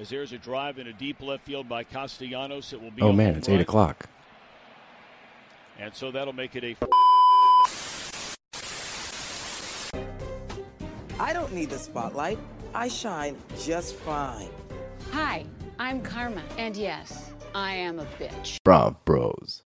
As there's a drive in a deep left field by Castellanos, it will be. Oh man, it's eight o'clock. And so that'll make it a. I don't need the spotlight. I shine just fine. Hi, I'm Karma, and yes, I am a bitch. Brav Bros.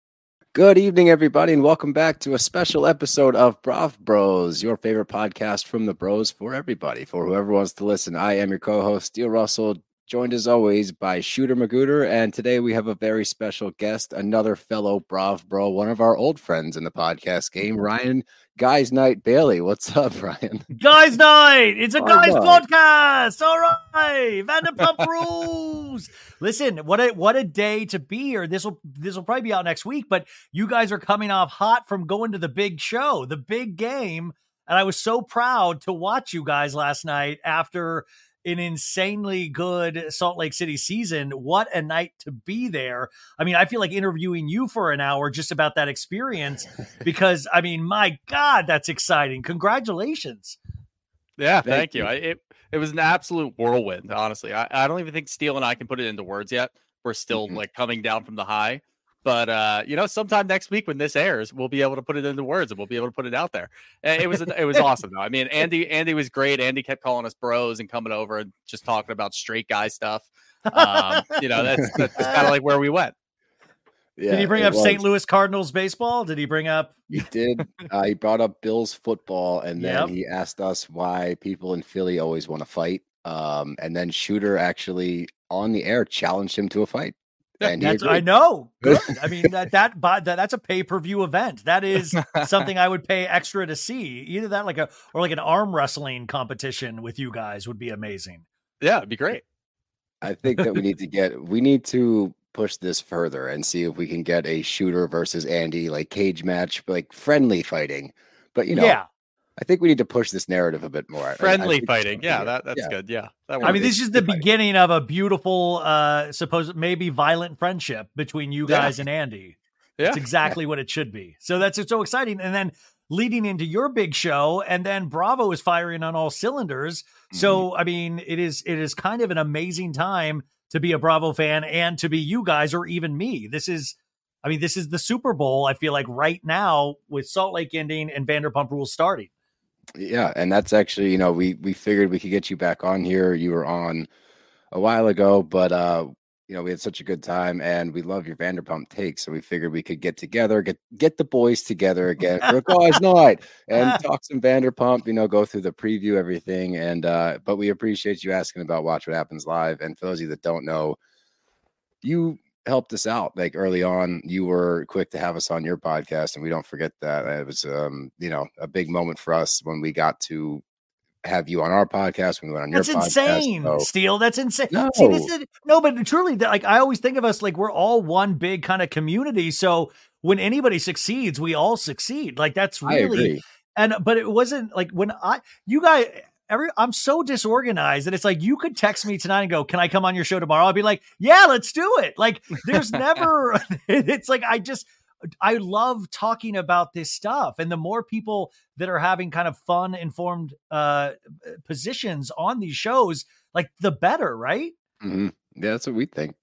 Good evening, everybody, and welcome back to a special episode of Brav Bros, your favorite podcast from the bros for everybody, for whoever wants to listen. I am your co-host, Steele Russell, joined as always by Shooter Magooter. And today we have a very special guest, another fellow Brav Bro, one of our old friends in the podcast game, Ryan Guys Night Bailey. What's up, Ryan? Guys Night! It's a Oh, guys God. podcast. All right. Vanderpump rules. Listen, what a what a day to be here. This will this will probably be out next week, but you guys are coming off hot from going to the big show, the big game. And I was so proud to watch you guys last night after an insanely good Salt Lake City season. What a night to be there. I mean, I feel like interviewing you for an hour just about that experience because, I mean, my God, that's exciting. Congratulations. Yeah, Thank thank, you. you. I, it it was an absolute whirlwind. Honestly, I, I don't even think Steele and I can put it into words yet. We're still Mhm. like coming down from the high, but uh, you know, sometime next week when this airs, we'll be able to put it into words and we'll be able to put it out there. It was it was awesome though. I mean, Andy Andy was great. Andy kept calling us bros and coming over and just talking about straight guy stuff. Um, you know, that's that's kind of like where we went. Yeah, Did he bring it up St. Louis Cardinals baseball? Did he bring up? He did. Uh, he brought up Bills football, and then Yep. he asked us why people in Philly always want to fight. Um, and then Shooter actually on the air challenged him to a fight. And That's I know. Good. I mean that that, but that that's a pay per view event. That is something I would pay extra to see. Either that, like a or like an arm wrestling competition with you guys would be amazing. Yeah, it'd be great. I think that we need to get we need to push this further and see if we can get a shooter versus Andy like cage match, like friendly fighting. But you know, yeah. I think we need to push this narrative a bit more. I- I Friendly fighting. Yeah, that that's Yeah. good. Yeah. That I mean, this is the beginning of a beautiful, uh, supposed maybe violent friendship between you Yeah. guys and Andy. Yeah. It's exactly what it should be. So that's it's so exciting. And then leading into your big show, and then Bravo is firing on all cylinders. Mm-hmm. So I mean, it is it is kind of an amazing time to be a Bravo fan and to be you guys or even me. This is I mean, this is the Super Bowl, I feel like right now with Salt Lake ending and Vanderpump rules starting. Yeah, and that's actually, you know, we we figured we could get you back on here. You were on a while ago, but uh, you know, we had such a good time and we love your Vanderpump takes. So we figured we could get together, get get the boys together again for a guys night and talk some Vanderpump, you know, go through the preview, everything. And uh, but we appreciate you asking about Watch What Happens Live. And for those of you that don't know, you helped us out like early on you were quick to have us on your podcast and we don't forget that it was um you know a big moment for us when we got to have you on our podcast when we went on That's your podcast That's insane, So- Steele. That's insane. No. See, this is no, but truly, like I always think of us like we're all one big kind of community. So when anybody succeeds, we all succeed. Like that's really and but it wasn't like when I you guys every I'm so disorganized that it's like you could text me tonight and go, "Can I come on your show tomorrow?" I'd be like, "Yeah, let's do it." Like there's never it's like I just I love talking about this stuff and the more people that are having kind of fun informed uh positions on these shows, like the better, right? Mhm. yeah that's what we think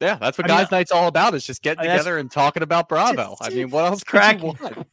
Yeah, that's what I mean, guys' night's all about. Is just getting together and talking about Bravo. I mean, what else could Crack- you want?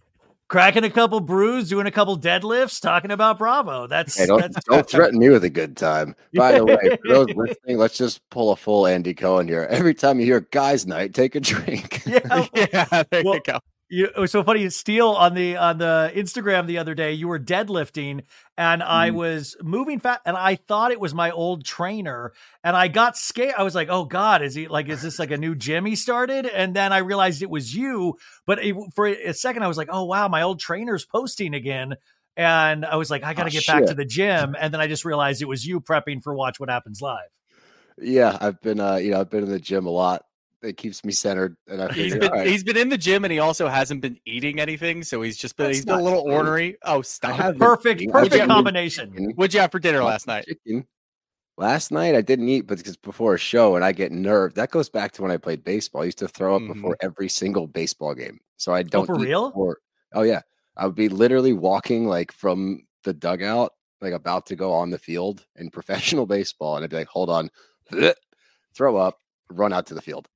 Cracking a couple brews, doing a couple deadlifts, talking about Bravo. That's hey don't, that's don't threaten me with a good time by the way for those listening let's just pull a full andy cohen here every time you hear guys night take a drink yeah. yeah, there Well, you go. You, it was so funny. Steele on the on the Instagram the other day, you were deadlifting, and I Mhm. was moving fast, and I thought it was my old trainer, and I got scared. I was like, "Oh God, is he like? Is this like a new gym he started?" And then I realized it was you. But it, for a second, I was like, "Oh wow, my old trainer's posting again." And I was like, I got to Oh, get back to the gym. And then I just realized it was you prepping for Watch What Happens Live. yeah i've been uh you know i've been in the gym a lot it keeps me centered and i He's figure, been all right, he's been in the gym and he also hasn't been eating anything, so he's just been That's he's been a little true. ornery. Oh, stop! Perfect, perfect didn't combination. chicken. What'd you have for dinner last night? chicken. Last night I didn't eat, but because before a show and I get nerved. That goes back to when I played baseball. I used to throw up Mhm. before every single baseball game. So I don't for eat real? before- oh yeah. I would be literally walking like from the dugout, like about to go on the field in professional baseball, and I'd be like, hold on, throw up, run out to the field.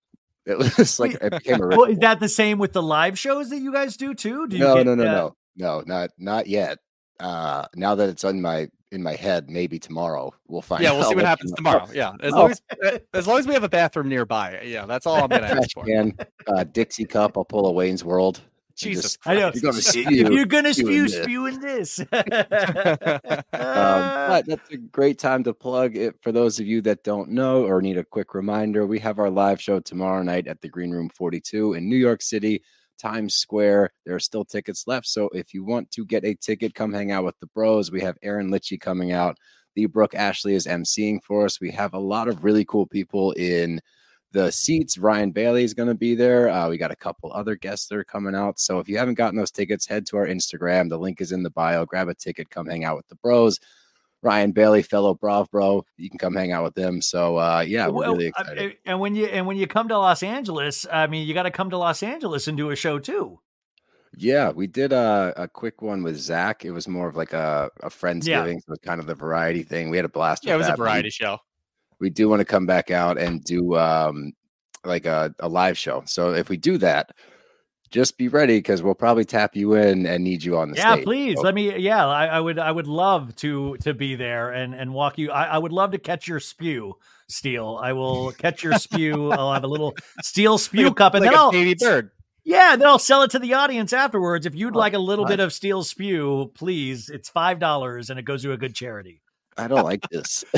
It was like it became a Well, is that the same with the live shows that you guys do too? Do you no, get, no, no, uh, no, no, not not yet. Uh, now that it's in my in my head, maybe tomorrow we'll find. Yeah, we'll out see what happens in- tomorrow. Yeah, as Oh. long as uh, as long as we have a bathroom nearby. Yeah, that's all I'm gonna ask for. And, uh, Dixie cup. I'll pull a Wayne's World. Jesus I know. You're gonna If spew. you're gonna spewing spew, this. spew in this. Um, but that's a great time to plug it for those of you that don't know or need a quick reminder. We have our live show tomorrow night at the Green Room 42 in New York City, Times Square. There are still tickets left. So if you want to get a ticket, come hang out with the bros. We have Erin Lichy coming out. Lee Brooke Ashley is emceeing for us. We have a lot of really cool people in the seats. Ryan Bailey is going to be there. Uh, we got a couple other guests that are coming out. So if you haven't gotten those tickets, head to our Instagram. The link is in the bio. Grab a ticket, come hang out with the bros. Ryan Bailey, fellow Brav bro, you can come hang out with them. So uh, yeah, we're Well, really uh, excited. and when you and when you come to Los Angeles, I mean, you got to come to Los Angeles and do a show too. Yeah, we did a, a quick one with Zach. It was more of like a, a friendsgiving, so kind of the variety thing. We had a blast. Yeah, it with was a that, but we- variety show. We do want to come back out and do um like a, a live show. So if we do that, just be ready because we'll probably tap you in and need you on the Yeah, stage. please So- let me. Yeah, I, I would. I would love to to be there and and walk you. I, I would love to catch your spew, Steele. I will catch your spew. I'll have a little steel spew Like cup, and like then I'll baby bird. yeah, then I'll sell it to the audience afterwards. If you'd Oh, like a little bit of steel spew, please. It's five dollars and it goes to a good charity. I don't like this.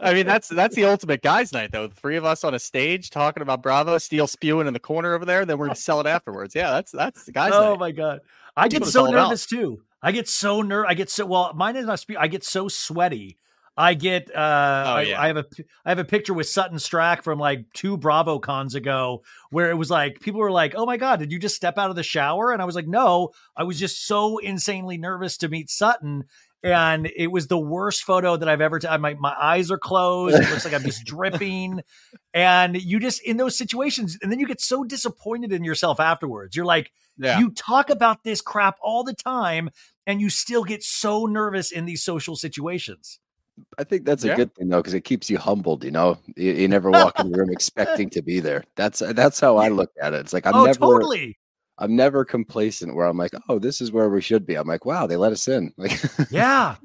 I mean, that's that's the ultimate guys' night, though. The three of us on a stage talking about Bravo, Steele spewing in the corner over there. Then we're gonna sell it afterwards. Yeah, that's that's the guys' night. oh night. my god, I That's get so all about. nervous too. I get so ner. I get so well. Mine is not spew. I get so sweaty. I get. uh Oh, yeah. I have a. pi- I have a picture with Sutton Stracke from like two Bravo cons ago, where it was like people were like, "Oh my god, did you just step out of the shower?" And I was like, "No, I was just so insanely nervous to meet Sutton." And it was the worst photo that I've ever. T- my my eyes are closed. It looks like I'm just dripping. And you just in those situations, and then you get so disappointed in yourself afterwards. You're like, Yeah, you talk about this crap all the time, and you still get so nervous in these social situations. I think that's a Yeah. good thing though, because it keeps you humbled. You know, you, you never walk in the room expecting to be there. That's that's how I look at it. It's like I'm oh, never, totally. I'm never complacent. Where I'm like, oh, this is where we should be. I'm like, wow, they let us in. Like, Yeah.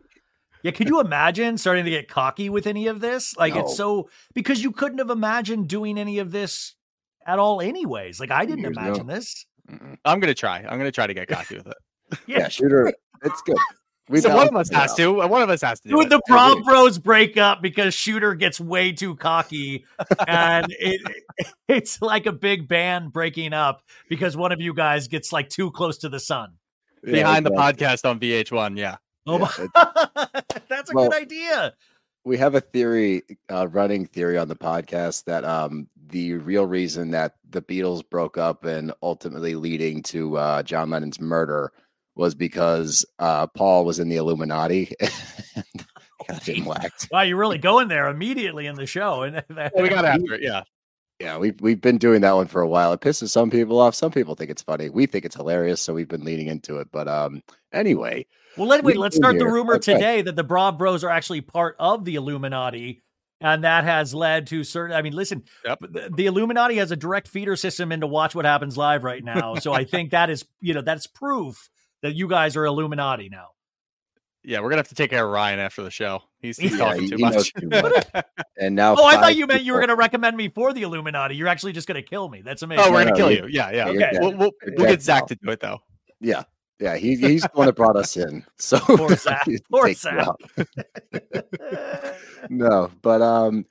Yeah. Could you imagine starting to get cocky with any of this? Like, No. it's so because you couldn't have imagined doing any of this at all, anyways. Like, I didn't Years ago. imagine this. mm-mm. I'm gonna try. I'm gonna try to get cocky with it. yeah, shooter, it's good. We so one of us has to. One of us has to do Dude, the Brav Bros break up because Shooter gets way too cocky, and it, it's like a big band breaking up because one of you guys gets like too close to the sun. Yeah, behind the podcast on VH1. Yeah. Oh Yeah, my, that's a Well- good idea. we have a theory, uh, running theory on the podcast that um, the real reason that the Beatles broke up and ultimately leading to uh, John Lennon's murder was because uh, Paul was in the Illuminati and got whacked. Wow, you're really going there immediately in the show, and Well, we got after it. Yeah. Yeah, we've we've been doing that one for a while. It pisses some people off. Some people think it's funny. We think it's hilarious, so we've been leaning into it. But um, anyway, Well, let, wait, let's been start the rumor Okay. today that the Brav Bros are actually part of the Illuminati. And that has led to certain. I mean, listen, Yep. the, the Illuminati has a direct feeder system into Watch What Happens Live right now. So I think that is, you know, that's proof that you guys are Illuminati now. Yeah, we're gonna have to take care of Ryan after the show. He's, he's yeah, talking he, too he much. knows too much. And now, Oh, I thought five you meant you were going to recommend me for the Illuminati. You're actually just going to kill me. That's amazing. oh, we're No, gonna no, kill you- you. Yeah, yeah. Okay. We'll, we'll, we'll get Zach now. to do it though. Yeah, yeah. He, he's the one that brought us in. So Poor Zach. he Poor Zach. no, but um,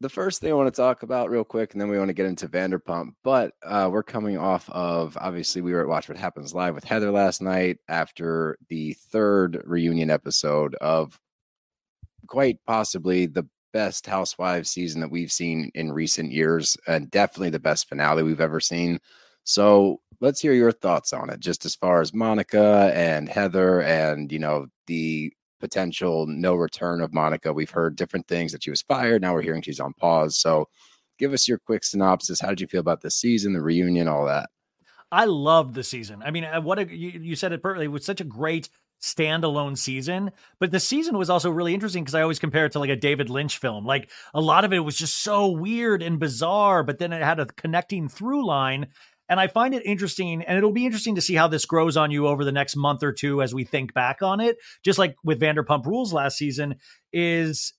the first thing I want to talk about real quick, and then we want to get into Vanderpump. But uh, we're coming off of obviously we were at Watch What Happens Live with Heather last night after the third reunion episode of quite possibly the best Housewives season that we've seen in recent years, and definitely the best finale we've ever seen. So let's hear your thoughts on it, just as far as Monica and Heather, and you know the potential no return of Monica. We've heard different things that she was fired. Now we're hearing she's on pause. So give us your quick synopsis. How did you feel about the season, the reunion, all that? I loved the season. I mean, uh, what a, you, you said it perfectly. It was such a great standalone season. But the season was also really interesting because I always compare it to like a David Lynch film. Like a lot of it was just so weird and bizarre, but then it had a connecting through line. And I find it interesting, and it'll be interesting to see how this grows on you over the next month or two as we think back on it. Just like with Vanderpump Rules last season, is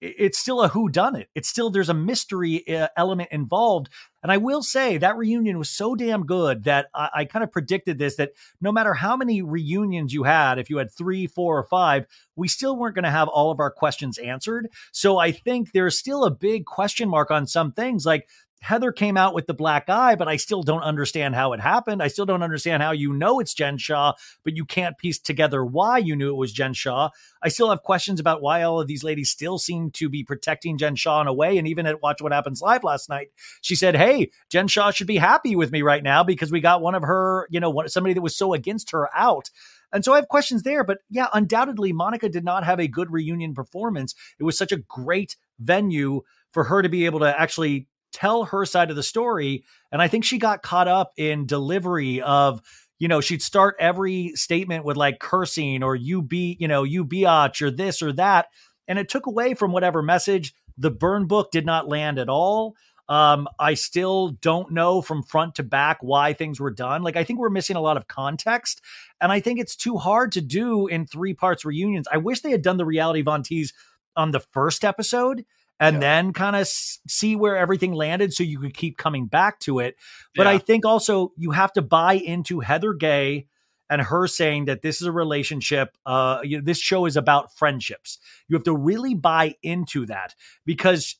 it's still a who done it. It's still there's a mystery uh, element involved. And I will say that reunion was so damn good that I, I kind of predicted this that no matter how many reunions you had, if you had three, four, or five, we still weren't going to have all of our questions answered. So I think there's still a big question mark on some things. Like Heather came out with the black eye, but I still don't understand how it happened. I still don't understand how you know it's Jen Shah, but you can't piece together why you knew it was Jen Shah. I still have questions about why all of these ladies still seem to be protecting Jen Shah in a way. And even at Watch What Happens Live last night, she said, Hey, Jen Shah should be happy with me right now because we got one of her, you know, somebody that was so against her out. And so I have questions there. But yeah, undoubtedly, Monica did not have a good reunion performance. It was such a great venue for her to be able to actually tell her side of the story. And I think she got caught up in delivery of, you know, she'd start every statement with like cursing or you be, you know, you be biatch or this or that. And it took away from whatever message. The burn book did not land at all. Um, I still don't know from front to back why things were done. Like, I think we're missing a lot of context. And I think it's too hard to do in three parts reunions. I wish they had done the reality Von Tease on the first episode and yeah. then kind of see where everything landed so you could keep coming back to it. But yeah. I think also you have to buy into Heather Gay and her saying that this is a relationship uh you know, this show is about friendships. You have to really buy into that because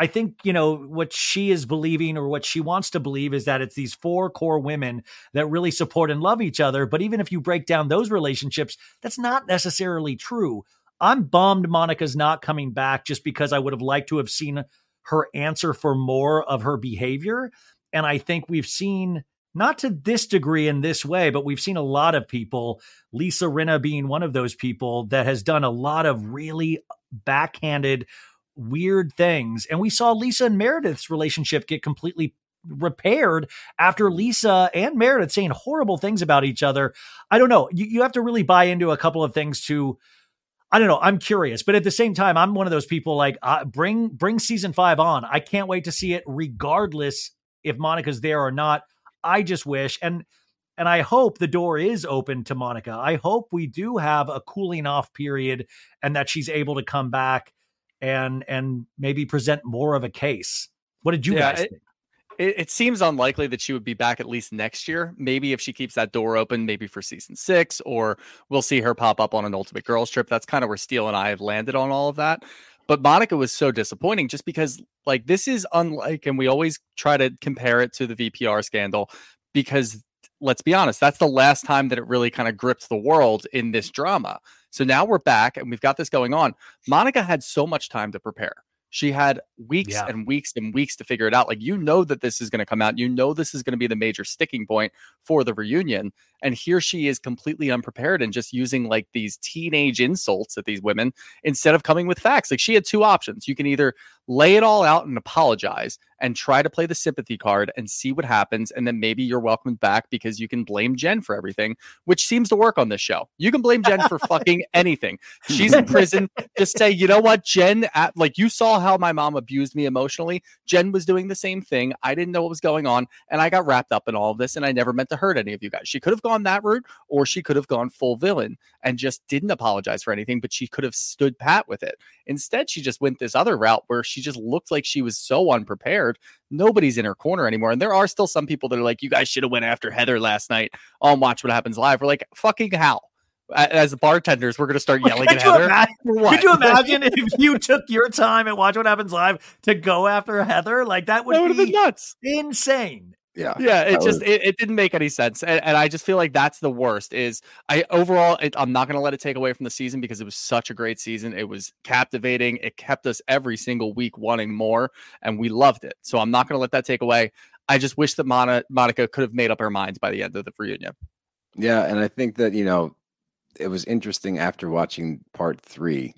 I think, you know, what she is believing or what she wants to believe is that it's these four core women that really support and love each other. But even if you break down those relationships, that's not necessarily true. I'm bummed Monica's not coming back just because I would have liked to have seen her answer for more of her behavior. And I think we've seen, not to this degree in this way, but we've seen a lot of people, Lisa Rinna being one of those people that has done a lot of really backhanded, weird things. And we saw Lisa and Meredith's relationship get completely repaired after Lisa and Meredith saying horrible things about each other. I don't know. You, you have to really buy into a couple of things to I don't know. I'm curious, but at the same time, I'm one of those people like uh, bring bring season five on. I can't wait to see it, regardless if Monica's there or not. I just wish and and I hope the door is open to Monica. I hope we do have a cooling off period and that she's able to come back and and maybe present more of a case. What did you yeah, guys think? It, it, seems unlikely that she would be back at least next year. Maybe if she keeps that door open, maybe for season six, or we'll see her pop up on an Ultimate Girls trip. That's kind of where Steele and I have landed on all of that. But Monica was so disappointing just because, like, this is unlike, and we always try to compare it to the VPR scandal because let's be honest, that's the last time that it really kind of gripped the world in this drama. So now we're back and we've got this going on. Monica had so much time to prepare. She had weeks yeah. and weeks and weeks to figure it out. Like, you know that this is going to come out. You know this is going to be the major sticking point for the reunion. And here she is completely unprepared and just using like these teenage insults at these women instead of coming with facts. Like, she had two options. You can either lay it all out and apologize and try to play the sympathy card and see what happens. And then maybe you're welcomed back because you can blame Jen for everything, which seems to work on this show. You can blame Jen for fucking anything. She's in prison. Just say, you know what, Jen, at, like you saw how my mom abused me emotionally. Jen was doing the same thing. I didn't know what was going on. And I got wrapped up in all of this. And I never meant to hurt any of you guys. She could have gone that route or she could have gone full villain and just didn't apologize for anything, but she could have stood pat with it. Instead, she just went this other route where she just looked like she was so unprepared. Nobody's in her corner anymore. And there are still some people that are like, you guys should have went after Heather last night on Watch What Happens Live. We're like, fucking how? As bartenders, we're going to start yelling at Heather. Imagine, could you imagine if you took your time and Watch What Happens Live to go after Heather? Like that would, that would be nuts, insane yeah yeah it just was... it, it didn't make any sense and, and, i just feel like that's the worst is i overall it, i'm not going to let it take away from the season because it was such a great season it was captivating it kept us every single week wanting more and we loved it so i'm not going to let that take away i just wish that Mona, monica could have made up her minds by the end of the reunion. Yeah and i think that you know it was interesting after watching part three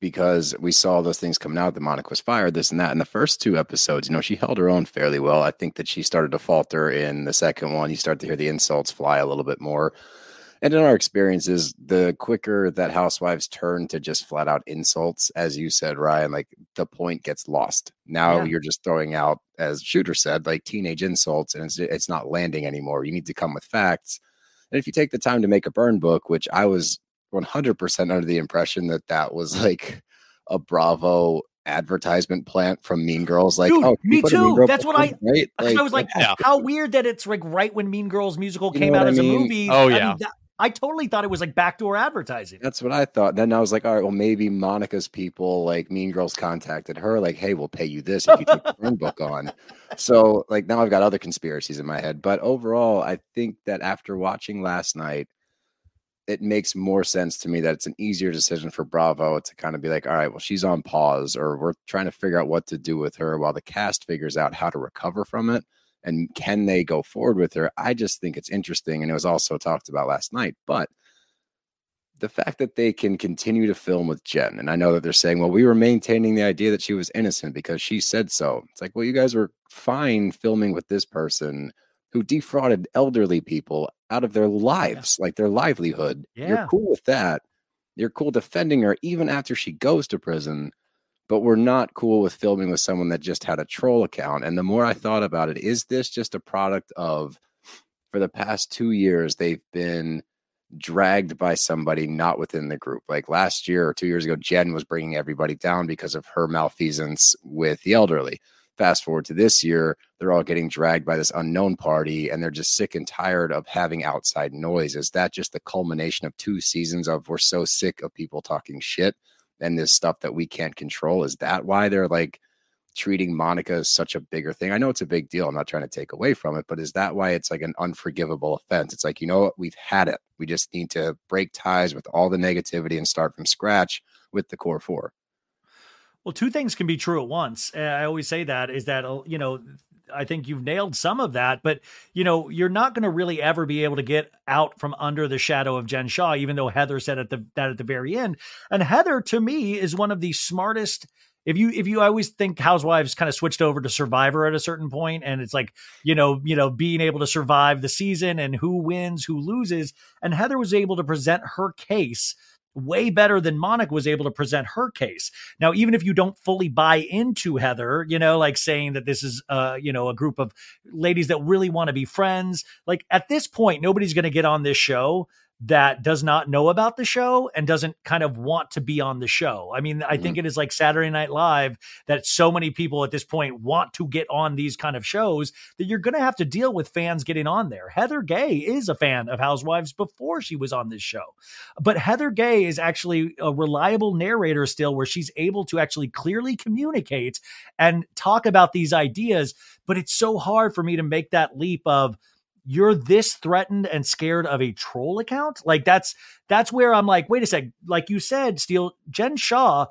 because we saw those things coming out that Monica was fired, this and that. In the first two episodes, you know, she held her own fairly well. I think that she started to falter in the second one. You start to hear the insults fly a little bit more. And in our experiences, the quicker that housewives turn to just flat out insults, as you said, Ryan, like the point gets lost. Now Yeah. you're just throwing out, as Shooter said, like teenage insults, and it's it's not landing anymore. You need to come with facts. And if you take the time to make a burn book, which I was 100% under the impression that that was like a Bravo advertisement plant from Mean Girls, like Dude, oh, me put a Mean too. That's what I. right? I was like, Yeah. how weird that it's like right when Mean Girls musical You came out I as a movie. Oh, I yeah. mean, that- I totally thought it was like backdoor advertising. That's what I thought. Then I was like, all right, well, maybe Monica's people, like Mean Girls, contacted her, like, hey, we'll pay you this if you take the burn book on. So, like, now I've got other conspiracies in my head. But overall, I think that after watching last night, it makes more sense to me that it's an easier decision for Bravo to kind of be like, all right, well, she's on pause, or we're trying to figure out what to do with her while the cast figures out how to recover from it. And can they go forward with her? I just think it's interesting. And it was also talked about last night. But the fact that they can continue to film with Jen, and I know that they're saying, well, we were maintaining the idea that she was innocent because she said so. It's like, well, you guys were fine filming with this person who defrauded elderly people out of their lives, like their livelihood. Yeah. You're cool with that. You're cool defending her even after she goes to prison. But we're not cool with filming with someone that just had a troll account. And the more I thought about it, is this just a product of for the past two years, they've been dragged by somebody not within the group. Like last year or two years ago, Jen was bringing everybody down because of her malfeasance with the elderly. Fast forward to this year, they're all getting dragged by this unknown party and they're just sick and tired of having outside noise. Is that just the culmination of two seasons of we're so sick of people talking shit and this stuff that we can't control? Is that why they're like treating Monica as such a bigger thing? I know it's a big deal. I'm not trying to take away from it, but is that why it's like an unforgivable offense? It's like, you know what? We've had it. We just need to break ties with all the negativity and start from scratch with the core four. Well, two things can be true at once. Uh, I always say that is that, uh, you know, I think you've nailed some of that, but you know, you're not going to really ever be able to get out from under the shadow of Jen Shah, even though Heather said at the that at the very end. And Heather, to me, is one of the smartest. If you if you always think Housewives kind of switched over to Survivor at a certain point, and it's like you know you know being able to survive the season and who wins, who loses, and Heather was able to present her case way better than Monica was able to present her case. Now, even if you don't fully buy into Heather, you know, like saying that this is, uh, you know, a group of ladies that really want to be friends, like at this point, nobody's going to get on this show that does not know about the show and doesn't kind of want to be on the show. I mean, I mm-hmm. think it is like Saturday Night Live that so many people at this point want to get on these kind of shows that you're going to have to deal with fans getting on there. Heather Gay is a fan of Housewives before she was on this show. But Heather Gay is actually a reliable narrator still, where she's able to actually clearly communicate and talk about these ideas. But it's so hard for me to make that leap of, you're this threatened and scared of a troll account? Like that's that's where i'm like wait a sec like you said steele jen shah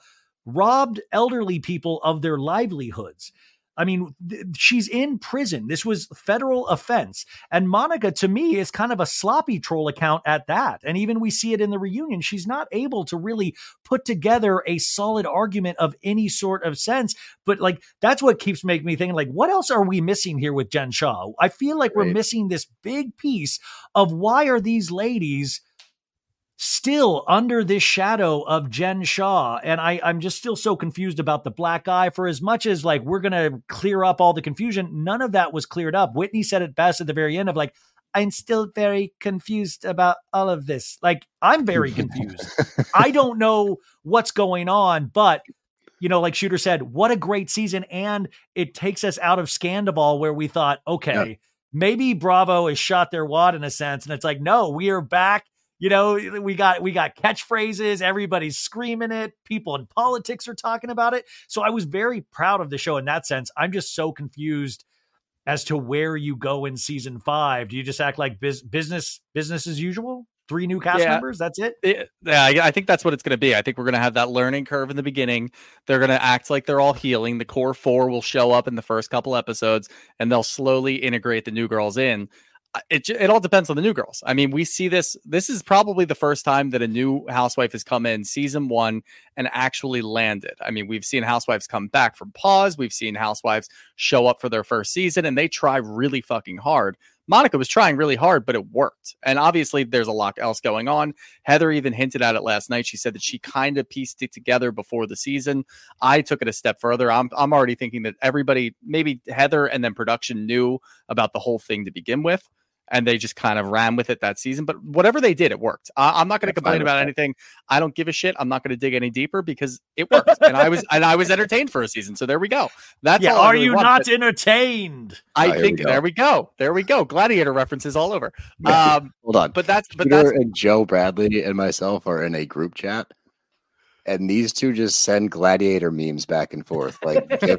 robbed elderly people of their livelihoods I mean, th- she's in prison. This was federal offense. And Monica, to me, is kind of a sloppy troll account at that. And even we see it in the reunion. She's not able to really put together a solid argument of any sort of sense. But like, that's what keeps making me think, like, what else are we missing here with Jen Shah? I feel like we're missing this big piece of why are these ladies still under this shadow of Jen Shah. And I, I'm just still so confused about the black eye. For as much as like we're gonna clear up all the confusion, none of that was cleared up. Whitney said it best at the very end of like, I'm still very confused about all of this. Like, I'm very confused. I don't know what's going on, but you know, like Shooter said, what a great season. And it takes us out of Scandoval where we thought, okay, maybe Bravo has shot their wad in a sense. And it's like, no, we are back. You know, we got we got catchphrases, everybody's screaming it, people in politics are talking about it. So I was very proud of the show in that sense. I'm just so confused as to where you go in season five. Do you just act like biz- business business as usual? Three new cast Yeah. members, that's it? It- yeah, I I think that's what it's going to be. I think we're going to have that learning curve in the beginning. They're going to act like they're all healing. The core four will show up in the first couple episodes, and they'll slowly integrate the new girls in. It it all depends on the new girls. I mean, we see this. This is probably the first time that a new housewife has come in season one and actually landed. I mean, we've seen housewives come back from pause. We've seen housewives show up for their first season, and they try really fucking hard. Monica was trying really hard, but it worked. And obviously, there's a lot else going on. Heather even hinted at it last night. She said that she kind of pieced it together before the season. I took it a step further. I'm, I'm already thinking that everybody, maybe Heather and then production, knew about the whole thing to begin with and they just kind of ran with it that season. But whatever they did, it worked. I, am not going to complain about anything. I don't give a shit. I'm not going to dig any deeper because it worked, and I was and I was entertained for a season. So there we go. That's yeah. are really you want, not entertained? I oh, think we there we go. There we go. Gladiator references all over. Um, Hold on, but that's but Peter that's and Joe Bradley and myself are in a group chat. And these two just send gladiator memes back and forth. Like if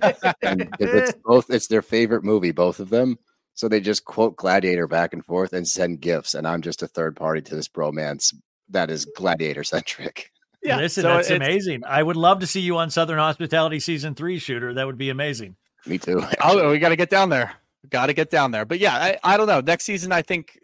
it's both, it's their favorite movie, both of them so they just quote Gladiator back and forth and send gifts, and I'm just a third party to this bromance that is Gladiator centric. Yeah, listen, so that's amazing. I would love to see you on Southern Hospitality season three shooter. That would be amazing. Me too. Oh, we got to get down there. Got to get down there. But yeah, I, I don't know. Next season, I think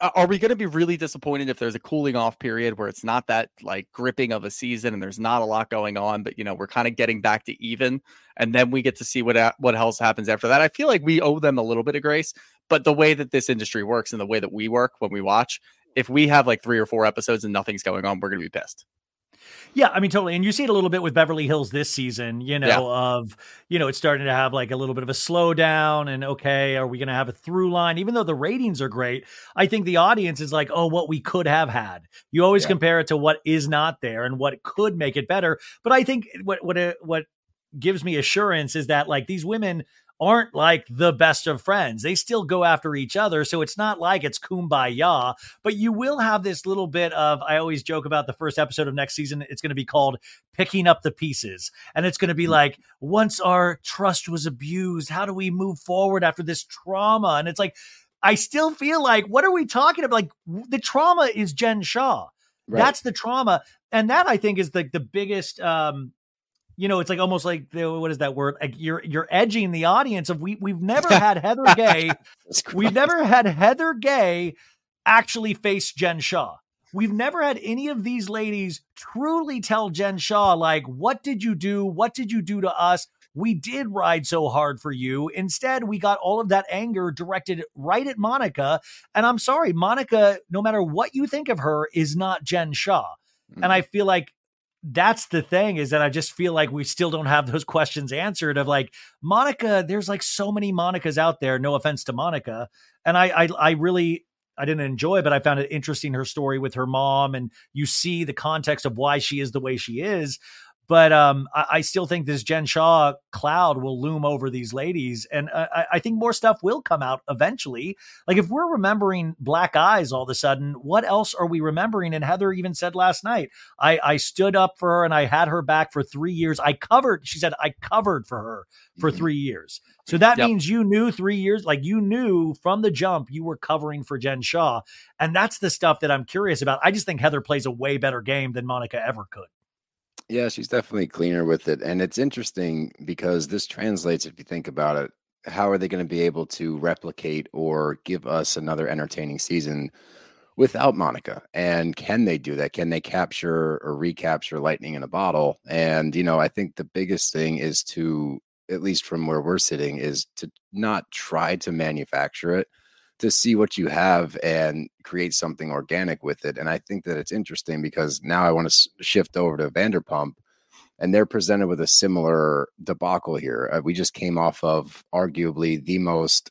are we going to be really disappointed if there's a cooling off period where it's not that like gripping of a season and there's not a lot going on but you know we're kind of getting back to even and then we get to see what uh, what else happens after that? I feel like we owe them a little bit of grace but the way that this industry works and the way that we work when we watch if we have like three or four episodes and nothing's going on we're going to be pissed yeah, I mean, totally. And you see it a little bit with Beverly Hills this season, you know, yeah. of, you know, it's starting to have like a little bit of a slowdown and okay, are we going to have a through line? Even though the ratings are great, I think the audience is like, oh, what we could have had. You always yeah. compare it to what is not there and what could make it better. But I think what, what, uh, what, gives me assurance is that like these women aren't like the best of friends. They still go after each other. So it's not like it's kumbaya, but you will have this little bit of, I always joke about the first episode of next season. It's going to be called Picking Up the Pieces. And it's going to be mm. like, once our trust was abused, how do we move forward after this trauma? And it's like, I still feel like, what are we talking about? Like, the trauma is Jen Shah. Right. That's the trauma. And that I think is the, the biggest, um, you know, it's like almost like the, what is that word? Like you're you're edging the audience of we we've never had Heather Gay, we've never had Heather Gay actually face Jen Shah. We've never had any of these ladies truly tell Jen Shah like, "What did you do? What did you do to us? We did ride so hard for you." Instead, we got all of that anger directed right at Monica. And I'm sorry, Monica, no matter what you think of her, is not Jen Shah. Mm-hmm. And I feel like that's the thing is that I just feel like we still don't have those questions answered of like Monica, there's like so many Monicas out there. No offense to Monica. And I, I, I really, I didn't enjoy, but I found it interesting her story with her mom, and you see the context of why she is the way she is. But um, I, I, still think this Jen Shah cloud will loom over these ladies, and I, I, think more stuff will come out eventually. Like if we're remembering Black Eyes all of a sudden, what else are we remembering? And Heather even said last night, I, I stood up for her and I had her back for three years. I covered. She said I covered for her for mm-hmm. three years. So that yep. means you knew three years, like you knew from the jump, you were covering for Jen Shah, and that's the stuff that I'm curious about. I just think Heather plays a way better game than Monica ever could. Yeah, she's definitely cleaner with it. And it's interesting because this translates, if you think about it, how are they going to be able to replicate or give us another entertaining season without Monica? And can they do that? Can they capture or recapture lightning in a bottle? And, you know, I think the biggest thing is to, at least from where we're sitting, is to not try to manufacture it to see what you have and create something organic with it. And I think that it's interesting because now I want to shift over to Vanderpump and they're presented with a similar debacle here. Uh, we just came off of arguably the most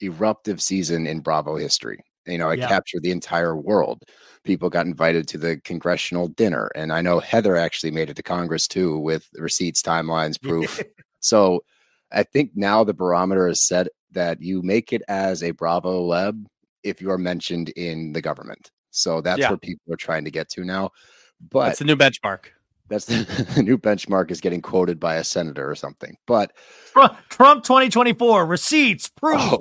eruptive season in Bravo history. You know, it yeah. captured the entire world. People got invited to the congressional dinner. And I know Heather actually made it to Congress too with receipts, timelines, proof. so I think now the barometer is set that you make it as a Bravo Leb if you are mentioned in the government. So that's yeah. where people are trying to get to now. But that's the new benchmark. That's the, the, new benchmark is getting quoted by a senator or something. But Trump, Trump 2024 receipts, oh, proof, oh,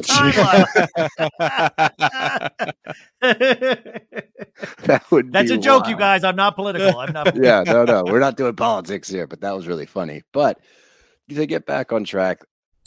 that would That's a wild. joke, you guys. I'm not political. I'm not. Political. yeah, no, no, we're not doing politics here. But that was really funny. But to get back on track,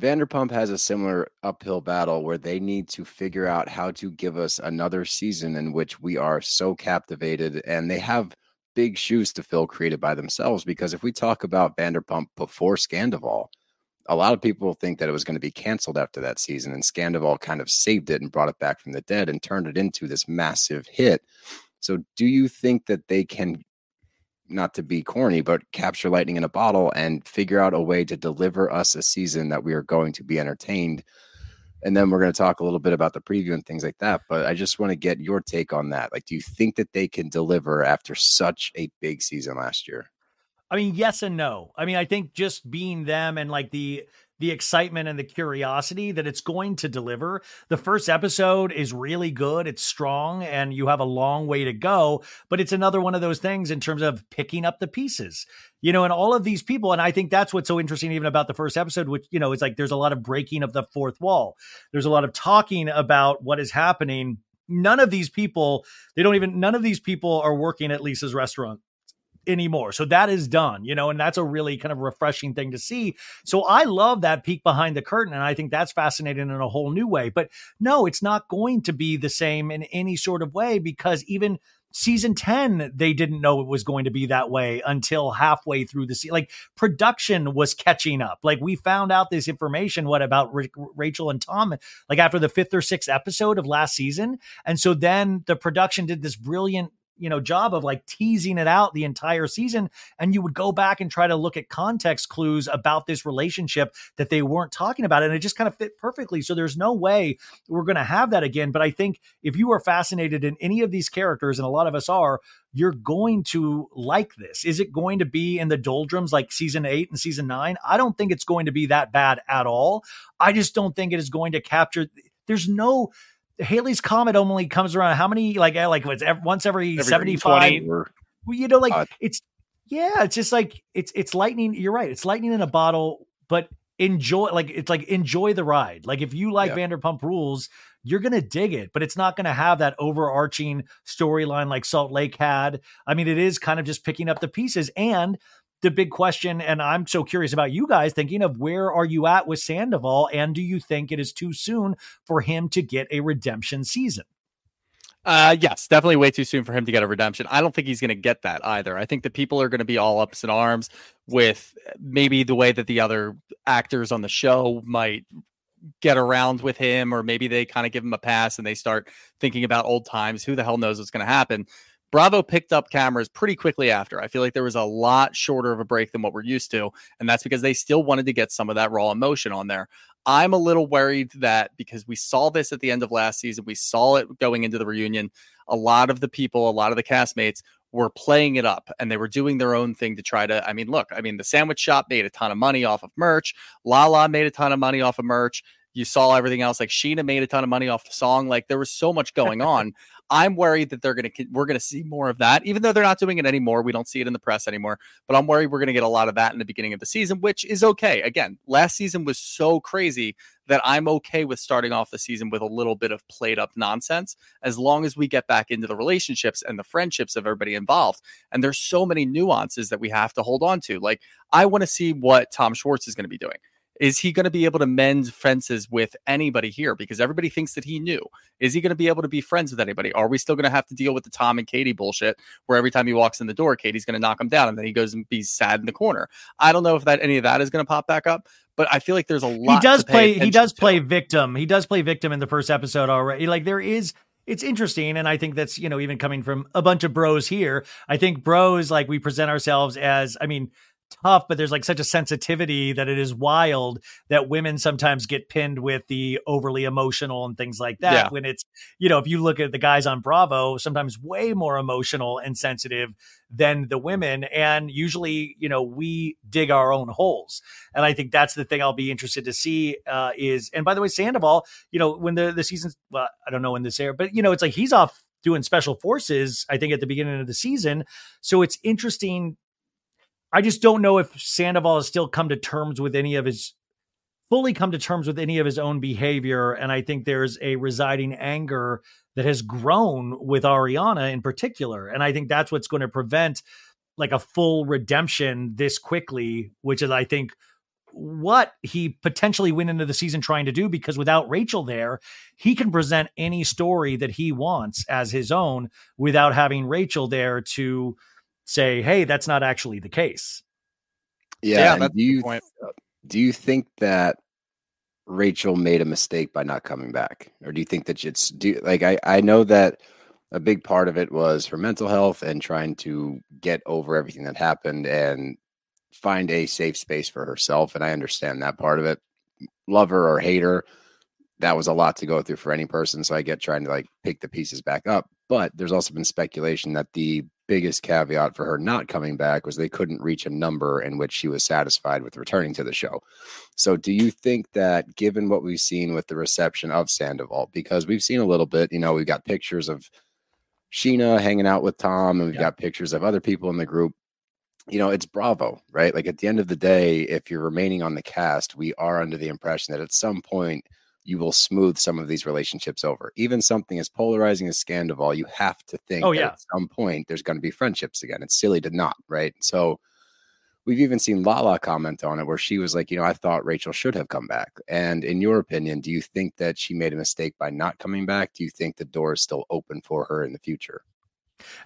Vanderpump has a similar uphill battle where they need to figure out how to give us another season in which we are so captivated and they have big shoes to fill created by themselves because if we talk about Vanderpump before Scandoval, a lot of people think that it was going to be canceled after that season and Scandoval kind of saved it and brought it back from the dead and turned it into this massive hit. So do you think that they can not to be corny, but capture lightning in a bottle and figure out a way to deliver us a season that we are going to be entertained. And then we're going to talk a little bit about the preview and things like that. But I just want to get your take on that. Like, do you think that they can deliver after such a big season last year? I mean, yes and no. I mean, I think just being them and like the the excitement and the curiosity that it's going to deliver. The first episode is really good. It's strong and you have a long way to go, but it's another one of those things in terms of picking up the pieces. You know, and all of these people, and I think that's what's so interesting even about the first episode, which, you know, is like there's a lot of breaking of the fourth wall. There's a lot of talking about what is happening. None of these people, they don't even, none of these people are working at Lisa's restaurant anymore. So that is done, you know, and that's a really kind of refreshing thing to see. So I love that peek behind the curtain. And I think that's fascinating in a whole new way. But no, it's not going to be the same in any sort of way because even season 10 they didn't know it was going to be that way until halfway through the season like production was catching up like we found out this information what about R- rachel and tom like after the fifth or sixth episode of last season and so then the production did this brilliant you know job of like teasing it out the entire season and you would go back and try to look at context clues about this relationship that they weren't talking about and it just kind of fit perfectly. So there's no way we're going to have that again but i think if you are fascinated in any of these characters and a lot of us are you're going to like this. Is it going to be in the doldrums like season 8 and season 9 i don't think it's going to be that bad at all. I just don't think it is going to capture there's no Halley's Comet only comes around how many like eh, like what's once every, every 75 well, you know like uh, it's yeah it's just like it's it's lightning you're right it's lightning in a bottle but enjoy like it's like enjoy the ride. Like if you like yeah. Vanderpump Rules you're going to dig it but it's not going to have that overarching storyline like Salt Lake had. I mean it is kind of just picking up the pieces and the big question, and I'm so curious about you guys thinking of where are you at with Sandoval, and do you think it is too soon for him to get a redemption season? Uh, yes, definitely way too soon for him to get a redemption. I don't think he's going to get that either. I think the people are going to be all ups in arms with maybe the way that the other actors on the show might get around with him, or maybe they kind of give him a pass and they start thinking about old times. Who the hell knows what's going to happen? Bravo picked up cameras pretty quickly after. I feel like there was a lot shorter of a break than what we're used to. And that's because they still wanted to get some of that raw emotion on there. I'm a little worried that because we saw this at the end of last season, we saw it going into the reunion. A lot of the people, a lot of the castmates were playing it up and they were doing their own thing to try to. I mean, look, I mean, the sandwich shop made a ton of money off of merch. Lala made a ton of money off of merch you saw everything else like Scheana made a ton of money off the song like there was so much going on I'm worried that they're to we're going to see more of that, even though they're not doing it anymore. We don't see it in the press anymore, but I'm worried we're going to get a lot of that in the beginning of the season, which is okay. Again, last season was so crazy that I'm okay with starting off the season with a little bit of played up nonsense, as long as we get back into the relationships and the friendships of everybody involved. And there's so many nuances that we have to hold on to. Like I want to see what Tom Schwartz is going to be doing. Is he going to be able to mend fences with anybody here? Because everybody thinks that he knew. Is he going to be able to be friends with anybody? Are we still going to have to deal with the Tom and Katie bullshit where every time he walks in the door, Katie's going to knock him down and then he goes and be sad in the corner? I don't know if that any of that is going to pop back up, but I feel like there's a lot. He does play. He does to. play victim. He does play victim in the first episode already. Like there is it's interesting and i think that's you know even coming from a bunch of bros here i think bros like we present ourselves as i mean tough, but there's like such a sensitivity that it is wild that women sometimes get pinned with the overly emotional and things like that. Yeah. When it's, you know, if you look at the guys on Bravo, sometimes way more emotional and sensitive than the women. And usually, you know, we dig our own holes. And I think that's the thing I'll be interested to see uh, is, and by the way, Sandoval, you know, when the, the season's, well, I don't know when this air, but, you know, it's like he's off doing special forces, I think, at the beginning of the season. So it's interesting I just don't know if Sandoval has still come to terms with any of his fully come to terms with any of his own behavior. And I think there's a residing anger that has grown with Ariana in particular. And I think that's what's going to prevent like a full redemption this quickly, which is, I think, what he potentially went into the season trying to do because without Rachel there, he can present any story that he wants as his own without having Rachel there to say, "Hey, that's not actually the case." Yeah, Yeah, that's do you point. do you think that Rachel made a mistake by not coming back, or do you think that it's do like I I know that a big part of it was her mental health and trying to get over everything that happened and find a safe space for herself, and I understand that part of it. Love her or hate her, that was a lot to go through for any person. So I get trying to like pick the pieces back up. But there's also been speculation that the biggest caveat for her not coming back was they couldn't reach a number in which she was satisfied with returning to the show. So do you think that given what we've seen with the reception of Sandoval, because we've seen a little bit, you know, we've got pictures of Sheena hanging out with Tom, and we've Yeah. got pictures of other people in the group. You know, it's Bravo, right? Like at the end of the day, if you're remaining on the cast, we are under the impression that at some point you will smooth some of these relationships over. Even something as polarizing as Scandoval, you have to think Oh, that yeah. at some point there's going to be friendships again. It's silly to not, right? So we've even seen Lala comment on it where she was like, you know, I thought Rachel should have come back. And in your opinion, do you think that she made a mistake by not coming back? Do you think the door is still open for her in the future?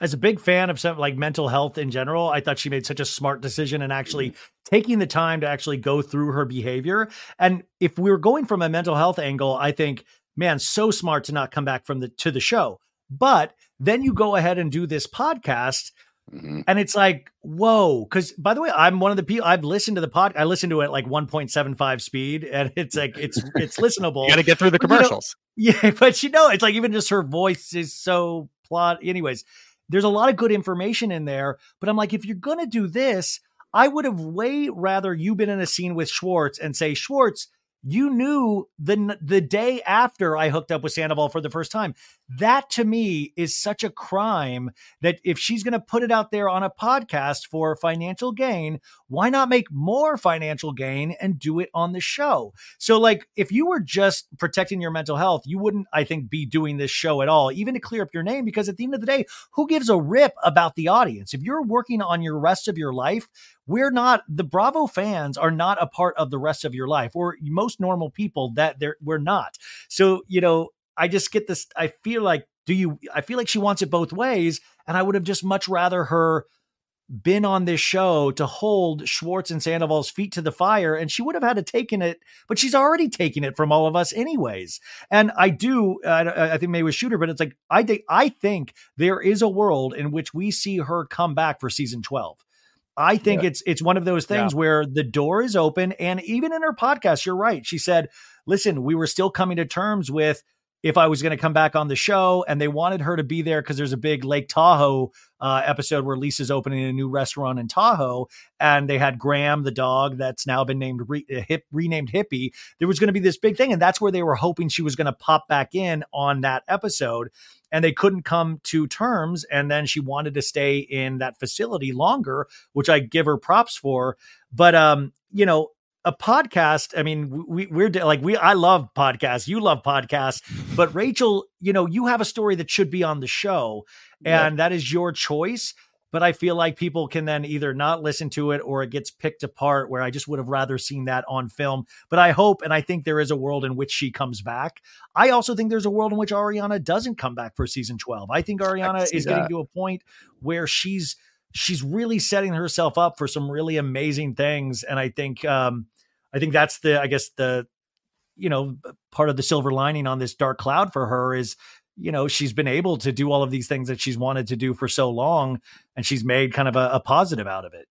As a big fan of some like mental health in general, I thought she made such a smart decision and actually taking the time to actually go through her behavior. And if we were going from a mental health angle, I think, man, so smart to not come back from the to the show. But then you go ahead and do this podcast. Mhm. And it's like, whoa. Cause by the way, I'm one of the people I've listened to the pod. I listened to it at like 1.75 speed and it's like, it's, it's listenable. You got to get through the But, you know, commercials. Yeah, but you know, it's like even just her voice is so plot. Anyways, there's a lot of good information in there. But I'm like, if you're gonna do this, I would have way rather you been in a scene with Schwartz and say, Schwartz, you knew the the day after I hooked up with Sandoval for the first time. That to me is such a crime that if she's going to put it out there on a podcast for financial gain, why not make more financial gain and do it on the show? So, like, if you were just protecting your mental health, you wouldn't, I think, be doing this show at all, even to clear up your name, because at the end of the day, who gives a rip about the audience? If you're working on your rest of your life, we're not the Bravo fans are not a part of the rest of your life. Or most normal people that they're we're not. So, you know, I just get this. I feel like, do you? I feel like she wants it both ways, and I would have just much rather her been on this show to hold Schwartz and Sandoval's feet to the fire, and she would have had to taken it, but she's already taken it from all of us anyways. And I do, uh, I think maybe with Shooter, but it's like I think I think there is a world in which we see her come back for season twelve. I think Yeah. it's it's one of those things where the door is open, and even in her podcast, you're right. She said, "Listen, we were still coming to terms with." If I was going to come back on the show, and they wanted her to be there because there's a big Lake Tahoe uh, episode where Lisa's opening a new restaurant in Tahoe, and they had Graham, the dog that's now been named re- uh, hip, renamed Hippie. There was going to be this big thing, and that's where they were hoping she was going to pop back in on that episode, and they couldn't come to terms. And then she wanted to stay in that facility longer, which I give her props for. But um, you know, a podcast. I mean, we we're like we. I love podcasts. You love podcasts, but Rachel, you know, you have a story that should be on the show, and that is your choice. But I feel like people can then either not listen to it or it gets picked apart. Where I just would have rather seen that on film. But I hope and I think there is a world in which she comes back. I also think there's a world in which Ariana doesn't come back for season twelve. I think Ariana see is getting to a point where she's she's really setting herself up for some really amazing things and i think um i think that's the i guess the you know part of the silver lining on this dark cloud for her is you know she's been able to do all of these things that she's wanted to do for so long and she's made kind of a, a positive out of it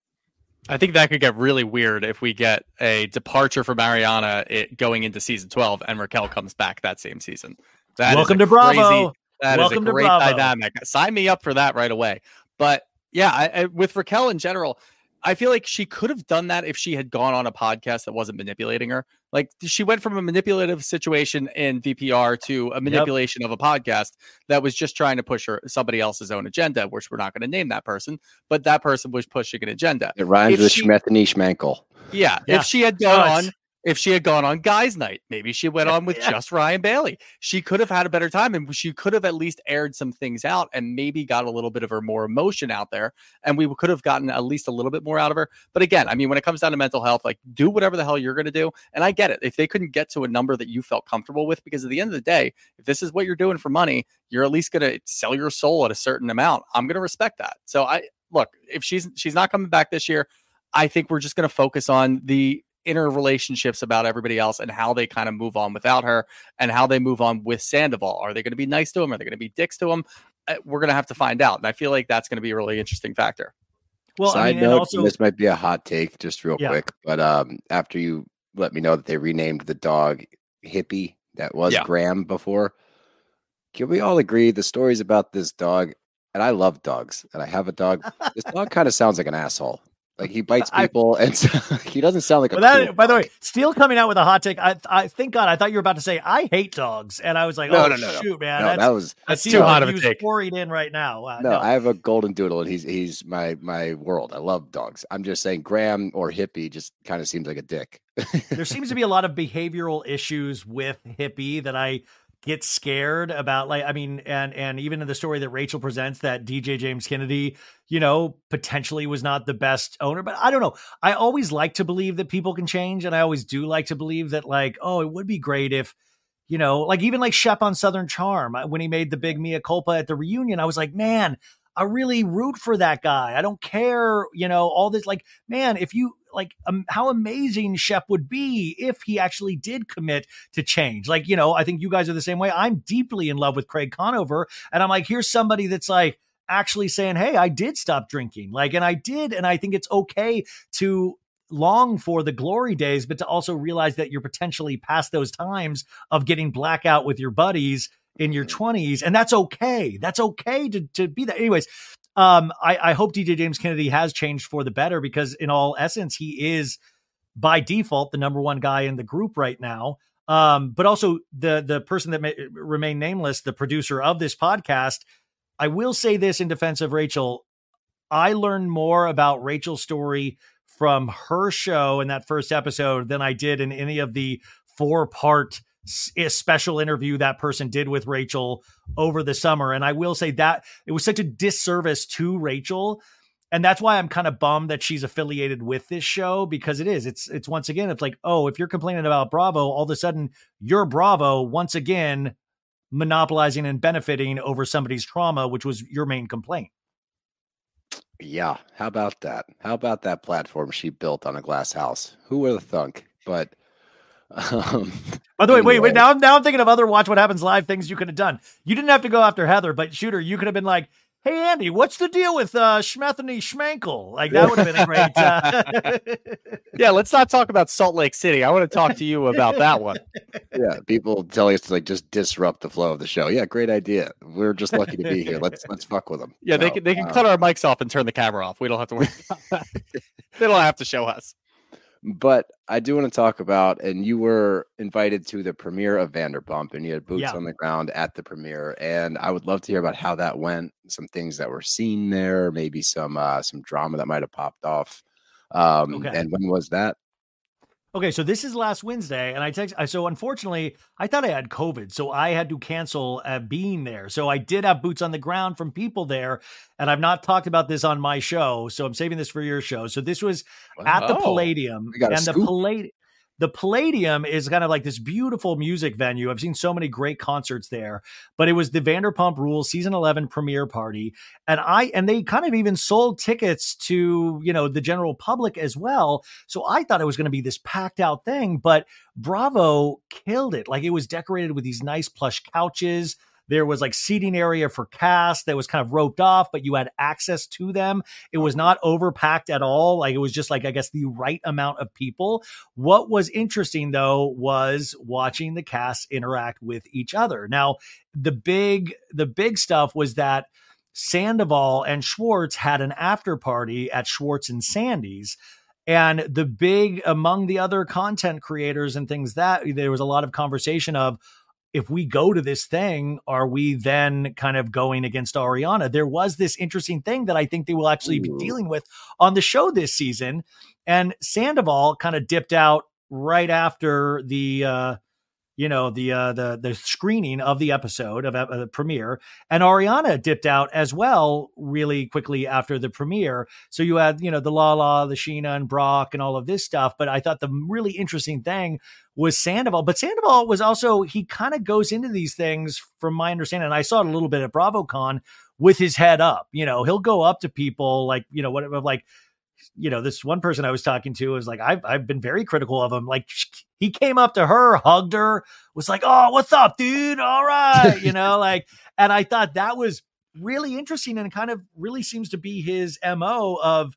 I think that could get really weird if we get a departure for Ariana it, going into season 12 and Raquel comes back that same season. That Welcome to Bravo. Crazy, that Welcome is a great dynamic. Sign me up for that right away. But yeah, I, I, with Raquel in general, I feel like she could have done that if she had gone on a podcast that wasn't manipulating her. Like she went from a manipulative situation in VPR to a manipulation of a podcast that was just trying to push her somebody else's own agenda, which we're not going to name that person, but that person was pushing an agenda. It rhymes If with she- Schmethany Schmankel. Yeah, Yeah. if she had oh, gone on, if she had gone on Guys Night, maybe she went on with Yeah. just Ryan Bailey. She could have had a better time, and she could have at least aired some things out, and maybe got a little bit of her more emotion out there, and we could have gotten at least a little bit more out of her. But again, I mean, when it comes down to mental health, like do whatever the hell you're going to do, and I get it. If they couldn't get to a number that you felt comfortable with, because at the end of the day, if this is what you're doing for money, you're at least going to sell your soul at a certain amount. I'm going to respect that. So I look if she's she's not coming back this year. I think we're just going to focus on the inner relationships about everybody else and how they kind of move on without her and how they move on with Sandoval. Are they going to be nice to him? Are they going to be dicks to him? Uh, We're going to have to find out. And I feel like that's going to be a really interesting factor. Well, Side I mean, note, also, this might be a hot take, just real Yeah. quick, but um, after you let me know that they renamed the dog Hippie, that was Yeah. Graham before, can we all agree the stories about this dog? And I love dogs, and I have a dog. this dog kind of sounds like an asshole. Like he bites I- people, and so, he doesn't sound like a. Well, that, cool by the way, dog. Steele coming out with a hot take. I, I thank God. I thought you were about to say I hate dogs, and I was like, No, oh no, no, no. shoot, man, no, that's, that was That's too hot of a you take. Worried in right now. Uh, no, no, I have a golden doodle, and he's he's my my world. I love dogs. I'm just saying, Graham or Hippie just kind of seems like a dick. there seems to be a lot of behavioral issues with hippie that I get scared about. Like, I mean, and and even in the story that Rachel presents, that DJ James Kennedy, you know, potentially was not the best owner. But I don't know. I always like to believe that people can change, and I always do like to believe that, like, oh, it would be great if. You know, like even like Shep on Southern Charm, uh, when he made the big mea culpa at the reunion, I was like, man, I really root for that guy. I don't care, you know, all this. Like, man, if you like, um, how amazing Shep would be if he actually did commit to change. Like, you know, I think you guys are the same way. I'm deeply in love with Craig Conover, and I'm like, here's somebody that's like actually saying, hey, I did stop drinking, like, and I did, and I think it's okay to long for the glory days, but to also realize that you're potentially past those times of getting blackout with your buddies in your 20s and that's okay. That's okay to, to be that. Anyways um I, I hope dj james kennedy has changed for the better because in all essence he is by default the number one guy in the group right now. Um but also the the person that may remain nameless the producer of this podcast i will say this in defense of rachel. I learned more about rachel's story from her show in that first episode than i did in any of the four part special interview that person did with Rachel over the summer. And I will say that it was such a disservice to Rachel. And that's why I'm kind of bummed that she's affiliated with this show because it is. It's it's once again, it's like, oh, if you're complaining about Bravo, all of a sudden you're Bravo once again monopolizing and benefiting over somebody's trauma, which was your main complaint. Yeah, how about that? How about that platform she built on a glass house? Who would have thunk? But um, By the way, wait, wait. Now I'm now I'm thinking of other Watch What Happens live things you could have done. You didn't have to go after Heather, but Shooter, you could have been like, "Hey Andy, what's the deal with uh, Schmethany Schmankel?" Like that would have been a great. Uh... Yeah, let's not talk about Salt Lake City. I want to talk to you about that one. yeah, people telling us to like just disrupt the flow of the show. Yeah, great idea. We're just lucky to be here. Let's let's fuck with them. Yeah, they can they can uh, cut our mics off and turn the camera off. We don't have to worry. About that. they don't have to show us. But I do want to talk about, and you were invited to the premiere of Vanderpump, and you had boots Yeah. on the ground at the premiere, and I would love to hear about how that went. Some things that were seen there, maybe some uh, some drama that might have popped off. Um, Okay. And when was that? Okay, so this is last Wednesday, and I text. So unfortunately, I thought I had COVID, so I had to cancel uh, being there. So I did have boots on the ground from people there, and I've not talked about this on my show, so I'm saving this for your show. So this was at the Oh. Palladium, We got a and the. Palladium. The Palladium is kind of like this beautiful music venue. I've seen so many great concerts there, but it was the Vanderpump Rules season 11 premiere party. And I, and they kind of even sold tickets to, you know, the general public as well. So I thought it was going to be this packed out thing, but Bravo killed it. Like it was decorated with these nice plush couches. There was like seating area for cast that was kind of roped off, but you had access to them. It was not overpacked at all. Like it was just like, I guess, the right amount of people. What was interesting though was watching the cast interact with each other. Now, the big, the big stuff was that Sandoval and Schwartz had an after party at Schwartz and Sandy's. And the big among the other content creators and things that there was a lot of conversation of, if we go to this thing, are we then kind of going against Ariana? There was this interesting thing that I think they will actually be dealing with on the show this season. And Sandoval kind of dipped out right after the uh you know the uh the the screening of the episode of uh, the premiere. And Ariana dipped out as well really quickly after the premiere. So you had you know the Lala the Sheena, and Brock and all of this stuff. But I thought the really interesting thing was Sandoval. But Sandoval was also he kind of goes into these things from my understanding and I saw it a little bit at BravoCon with his head up. You know he'll go up to people like you know whatever like you know, this one person I was talking to was like, I've I've been very critical of him. Like he came up to her, hugged her, was like, "Oh, what's up, dude? All right," you know, like, and I thought that was really interesting and kind of really seems to be his mo of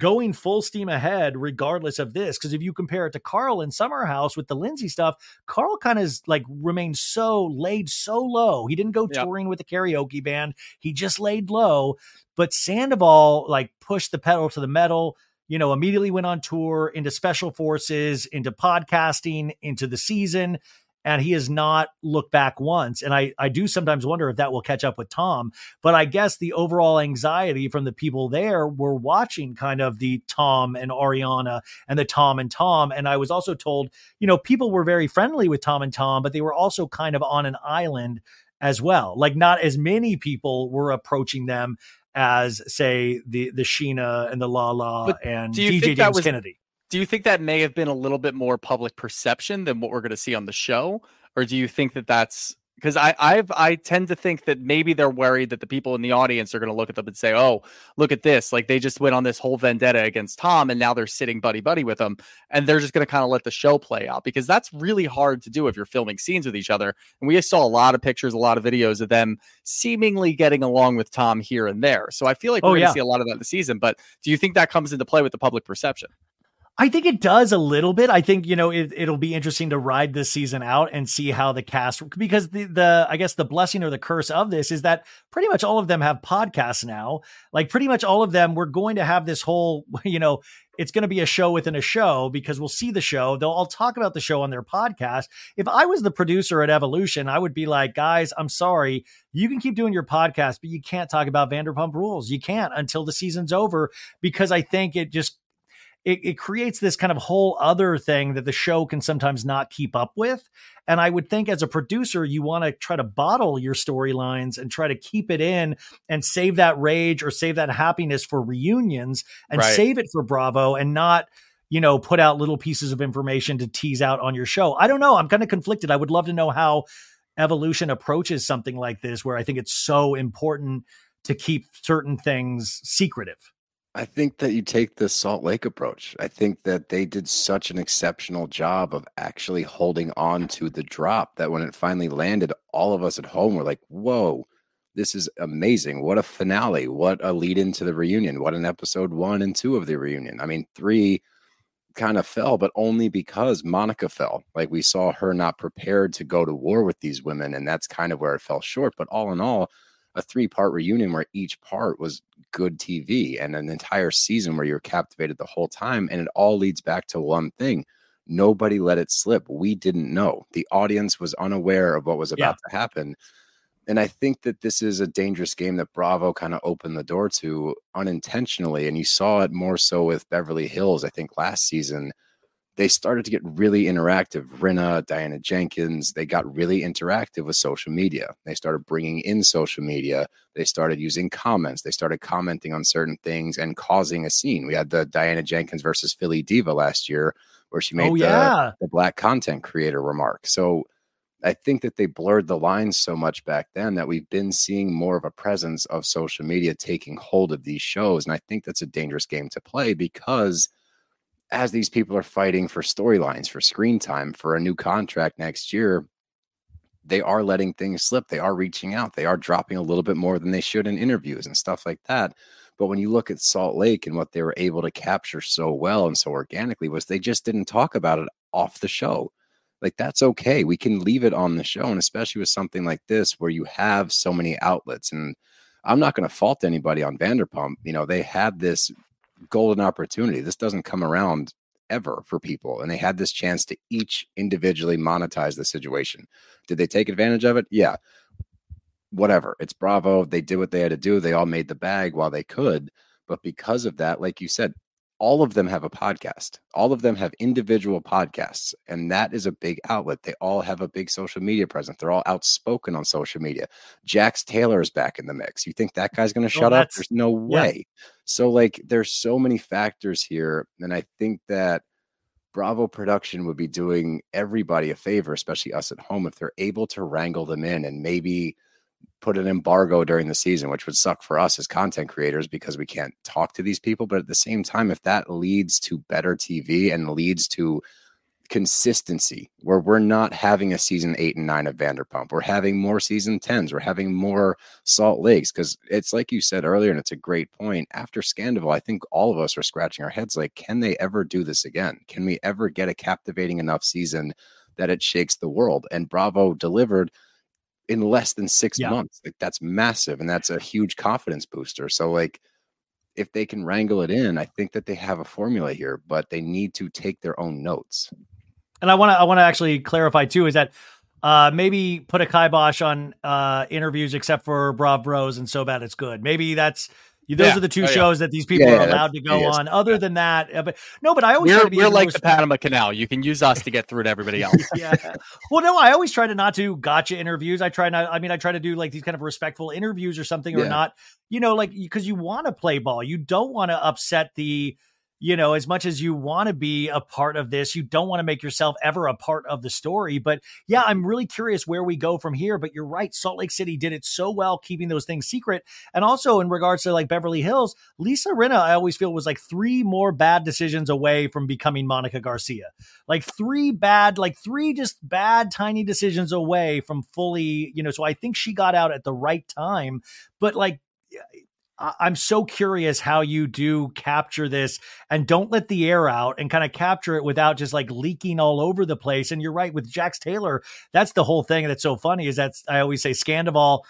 going full steam ahead regardless of this because if you compare it to Carl in Summer House with the Lindsay stuff Carl kind of like remained so laid so low. He didn't go touring with the karaoke band. He just laid low. But Sandoval like pushed the pedal to the metal you know immediately went on tour into special forces into podcasting into the season and he has not looked back once. And I, I do sometimes wonder if that will catch up with Tom. But I guess the overall anxiety from the people there were watching kind of the Tom and Ariana and the Tom and Tom. And I was also told, you know, people were very friendly with Tom and Tom, but they were also kind of on an island as well. Like not as many people were approaching them as say the the Sheena and the Lala but and DJ James was, Kennedy do you think that may have been a little bit more public perception than what we're going to see on the show or do you think that that's because I I've I tend to think that maybe they're worried that the people in the audience are going to look at them and say, "Oh, look at this! Like they just went on this whole vendetta against Tom, and now they're sitting buddy buddy with him, and they're just going to kind of let the show play out because that's really hard to do if you're filming scenes with each other." And we just saw a lot of pictures, a lot of videos of them seemingly getting along with Tom here and there. So I feel like oh, we're oh, going to yeah. see a lot of that in the season. But do you think that comes into play with the public perception? I think it does a little bit. I think you know it, it'll be interesting to ride this season out and see how the cast because the the I guess the blessing or the curse of this is that pretty much all of them have podcasts now. Like pretty much all of them, we're going to have this whole you know it's going to be a show within a show because we'll see the show. They'll all talk about the show on their podcast. If I was the producer at Evolution, I would be like, guys, I'm sorry. You can keep doing your podcast, but you can't talk about Vanderpump rules. You can't until the season's over because I think it just it, it creates this kind of whole other thing that the show can sometimes not keep up with. And I would think as a producer, you want to try to bottle your storylines and try to keep it in and save that rage or save that happiness for reunions and right. save it for Bravo and not you know, put out little pieces of information to tease out on your show. I don't know. I'm kind of conflicted. I would love to know how evolution approaches something like this, where I think it's so important to keep certain things secretive. I think that you take the Salt Lake approach. I think that they did such an exceptional job of actually holding on to the drop that when it finally landed, all of us at home were like, whoa, this is amazing. What a finale. What a lead into the reunion. What an episode one and two of the reunion. I mean, three kind of fell, but only because Monica fell. Like we saw her not prepared to go to war with these women, and that's kind of where it fell short. But all in all, a three part reunion where each part was good TV and an entire season where you're captivated the whole time. And it all leads back to one thing nobody let it slip. We didn't know. The audience was unaware of what was about yeah. to happen. And I think that this is a dangerous game that Bravo kind of opened the door to unintentionally. And you saw it more so with Beverly Hills, I think, last season they started to get really interactive. Rinna, Diana Jenkins, they got really interactive with social media. They started bringing in social media. They started using comments. They started commenting on certain things and causing a scene. We had the Diana Jenkins versus Philly Diva last year, where she oh, made oh, yeah. the, the black content creator remark. So I think that they blurred the lines so much back then that we've been seeing more of a presence of social media taking hold of these shows. And I think that's a dangerous game to play because – as these people are fighting for storylines, for screen time, for a new contract next year, they are letting things slip. They are reaching out. They are dropping a little bit more than they should in interviews and stuff like that. But when you look at Salt Lake and what they were able to capture so well and so organically was they just didn't talk about it off the show. Like that's okay. We can leave it on the show. And especially with something like this where you have so many outlets. And I'm not going to fault anybody on Vanderpump. You know, they had this golden opportunity. This doesn't come around ever for people. And they had this chance to each individually monetize the situation. Did they take advantage of it? Yeah. Whatever. It's Bravo. They did what they had to do. They all made the bag while they could. But because of that, like you said, all of them have a podcast. All of them have individual podcasts, and that is a big outlet. They all have a big social media presence. They're all outspoken on social media. Jax Taylor is back in the mix. You think that guy's going to oh, shut up? There's no way. Yeah. So, like, there's so many factors here, and I think that Bravo production would be doing everybody a favor, especially us at home, if they're able to wrangle them in and maybe put an embargo during the season, which would suck for us as content creators because we can't talk to these people. But at the same time, if that leads to better TV and leads to consistency where we're not having a season eight and nine of Vanderpump, we're having more season 10s, we're having more Salt Lakes. Because it's like you said earlier, and it's a great point. After Scandoval, I think all of us are scratching our heads like, can they ever do this again? Can we ever get a captivating enough season that it shakes the world? And Bravo delivered in less than six yeah. months. Like that's massive, and that's a huge confidence booster. So like if they can wrangle it in, I think that they have a formula here, but they need to take their own notes. And I want to I want to actually clarify too is that uh, maybe put a kibosh on uh, interviews except for Brav Bros and so bad it's good. Maybe that's those yeah. are the two oh, shows yeah. that these people yeah, are allowed to go on. Other than that, uh, but no, but I always we're, we're like the Panama Canal. You can use us to get through to everybody else. yeah. Well, no, I always try to not do gotcha interviews. I try not. I mean, I try to do like these kind of respectful interviews or something, or not. You know, like because you want to play ball. You don't want to upset the you know, as much as you want to be a part of this, you don't want to make yourself ever a part of the story. But yeah, I'm really curious where we go from here. But you're right. Salt Lake City did it so well, keeping those things secret. And also in regards to like Beverly Hills, Lisa Rinna, I always feel was like three more bad decisions away from becoming Monica Garcia. Like three bad, like three just bad, tiny decisions away from fully, you know. So I think she got out at the right time. But like, I'm so curious how you do capture this and don't let the air out and kind of capture it without just like leaking all over the place. And you're right with Jax Taylor. That's the whole thing that's so funny is that I always say Scandoval,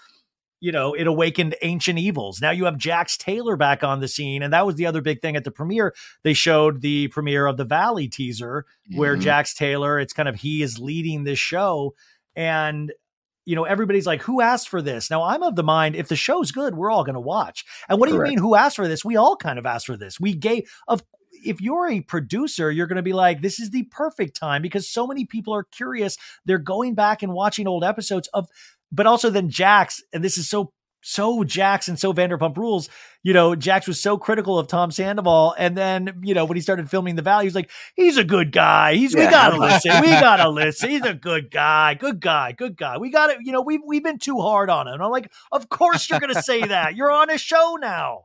you know, it awakened ancient evils. Now you have Jax Taylor back on the scene. And that was the other big thing at the premiere. They showed the premiere of the Valley teaser where mm-hmm. Jax Taylor, it's kind of he is leading this show. And you know, everybody's like, who asked for this? Now, I'm of the mind, if the show's good, we're all going to watch. And what Correct. do you mean, who asked for this? We all kind of asked for this. We gave, of, if you're a producer, you're going to be like, this is the perfect time because so many people are curious. They're going back and watching old episodes of, but also then Jax, and this is so so Jax and so Vanderpump Rules, you know, Jax was so critical of Tom Sandoval, and then you know when he started filming the Valley, he's like, he's a good guy. He's yeah. we gotta listen. We gotta listen. He's a good guy. Good guy. Good guy. We got it. You know, we've we've been too hard on him. And I'm like, of course you're gonna say that. You're on a show now.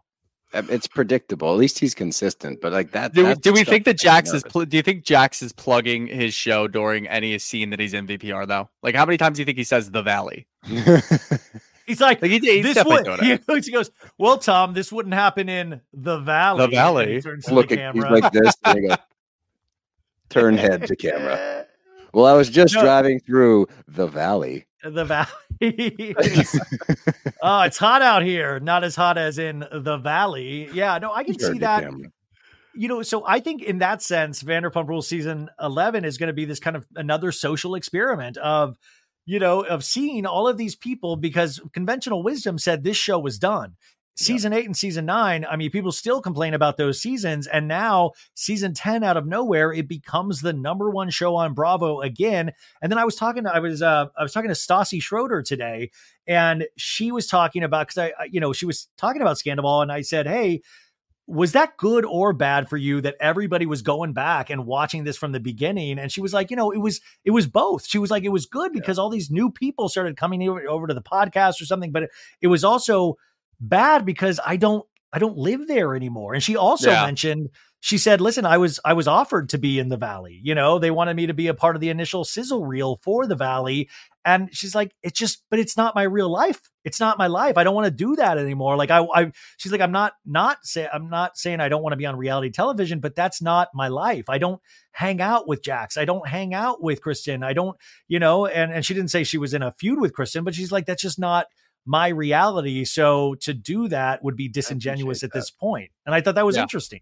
Uh, it's predictable. At least he's consistent. But like that. Do we, do we think that Jax is? Pl- do you think Jax is plugging his show during any scene that he's in VPR though? Like how many times do you think he says the Valley? He's like, like he, he's this would, he, he goes, well, Tom, this wouldn't happen in the valley. The valley. Looking, he's like this. Go, turn head to camera. Well, I was just no. driving through the valley. The valley. oh, it's hot out here. Not as hot as in the valley. Yeah, no, I can see that. Camera. You know, so I think in that sense, Vanderpump Rules season 11 is going to be this kind of another social experiment of you know, of seeing all of these people because conventional wisdom said this show was done. Season yeah. eight and season nine, I mean, people still complain about those seasons. And now, season 10 out of nowhere, it becomes the number one show on Bravo again. And then I was talking to, I was, uh, I was talking to Stassi Schroeder today, and she was talking about, because I, you know, she was talking about Scandoval, and I said, Hey, was that good or bad for you that everybody was going back and watching this from the beginning and she was like you know it was it was both she was like it was good because yeah. all these new people started coming over, over to the podcast or something but it, it was also bad because i don't I don't live there anymore. And she also Yeah. mentioned she said, "Listen, I was I was offered to be in the Valley. You know, they wanted me to be a part of the initial sizzle reel for the Valley." And she's like, "It's just, but it's not my real life. It's not my life. I don't want to do that anymore." Like I, I she's like, "I'm not not say I'm not saying I don't want to be on reality television, but that's not my life. I don't hang out with Jax. I don't hang out with Kristen. I don't, you know." And and she didn't say she was in a feud with Kristen, but she's like, "That's just not." my reality so to do that would be disingenuous at that. this point and i thought that was Yeah. interesting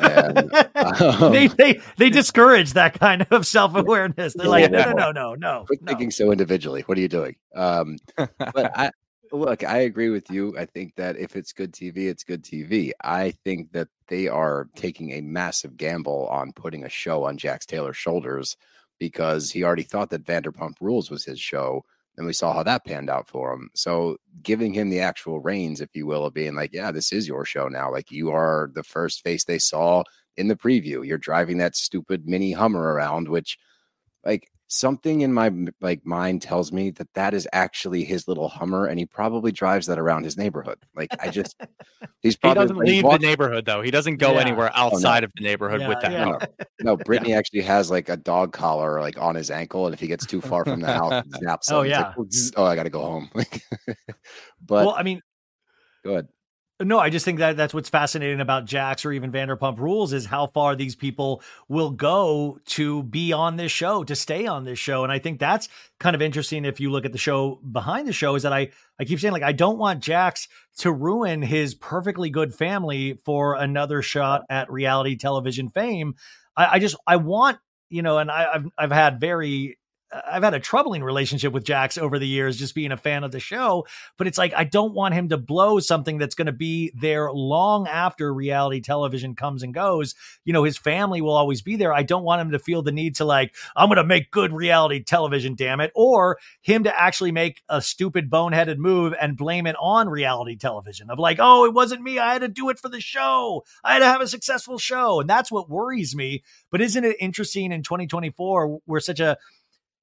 And, um, they, they they discourage that kind of self-awareness they're like no no no no no quit no. thinking so individually. What are you doing? Um, but I look, I agree with you. I think that if it's good TV, it's good TV. I think that they are taking a massive gamble on putting a show on Jax Taylor's shoulders because he already thought that Vanderpump Rules was his show. And we saw how that panned out for him. So giving him the actual reins, if you will, of being like, yeah, this is your show now. Like you are the first face they saw in the preview. You're driving that stupid mini Hummer around, which like something in my like mind tells me that that is actually his little Hummer, and he probably drives that around his neighborhood. Like I just, he's He probably doesn't like, leave walk- the neighborhood though. He doesn't go Yeah. anywhere oh, outside of the neighborhood with that. yeah. Hummer. No, Brittany actually has like a dog collar like on his ankle, and if he gets too far from the house, it snaps. Oh, him. It's like, yeah. Oh, I got to go home. Like, but well i mean go ahead. No, I just think that that's what's fascinating about Jax or even Vanderpump Rules is how far these people will go to be on this show, to stay on this show. And I think that's kind of interesting if you look at the show behind the show is that I I keep saying like I don't want Jax to ruin his perfectly good family for another shot at reality television fame. I, I just I want, you know, and I, I've I've had very I've had a troubling relationship with Jax over the years, just being a fan of the show. But it's like I don't want him to blow something that's going to be there long after reality television comes and goes. You know, his family will always be there. I don't want him to feel the need to like, I'm going to make good reality television, damn it, or him to actually make a stupid boneheaded move and blame it on reality television of like, oh, it wasn't me. I had to do it for the show. I had to have a successful show. And that's what worries me. But isn't it interesting in 2024? We're such a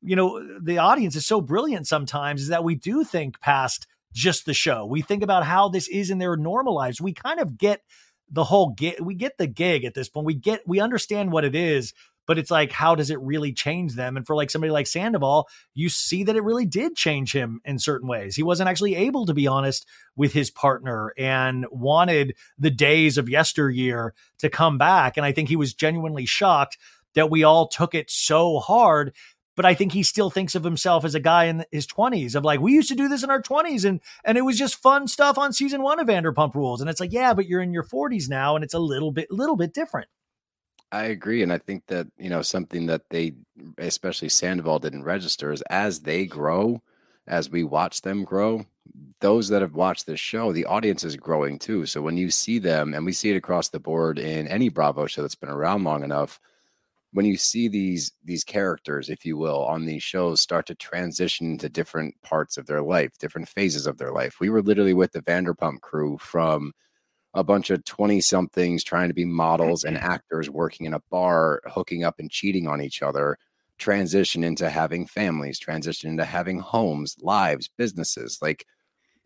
you know the audience is so brilliant sometimes is that we do think past just the show. We think about how this is in their normal lives. We kind of get the whole gig we get the gig at this point. We get we understand what it is but it's like how does it really change them? And for like somebody like sandoval you see that it really did change him in certain ways. He wasn't actually able to be honest with his partner and wanted the days of yesteryear to come back. And i think he was genuinely shocked that we all took it so hard but I think he still thinks of himself as a guy in his 20s of like we used to do this in our 20s and and it was just fun stuff on season 1 of Vanderpump Rules and it's like yeah but you're in your 40s now and it's a little bit little bit different. I agree, and I think that you know something that they, especially Sandoval, didn't register is as they grow, as we watch them grow. Those that have watched this show, the audience is growing too. So when you see them, and we see it across the board in any Bravo show that's been around long enough, when you see these these characters, if you will, on these shows start to transition into different parts of their life, different phases of their life. We were literally with the Vanderpump crew from a bunch of 20 somethings trying to be models and mm-hmm. actors working in a bar, hooking up and cheating on each other, transition into having families, transition into having homes, lives, businesses. Like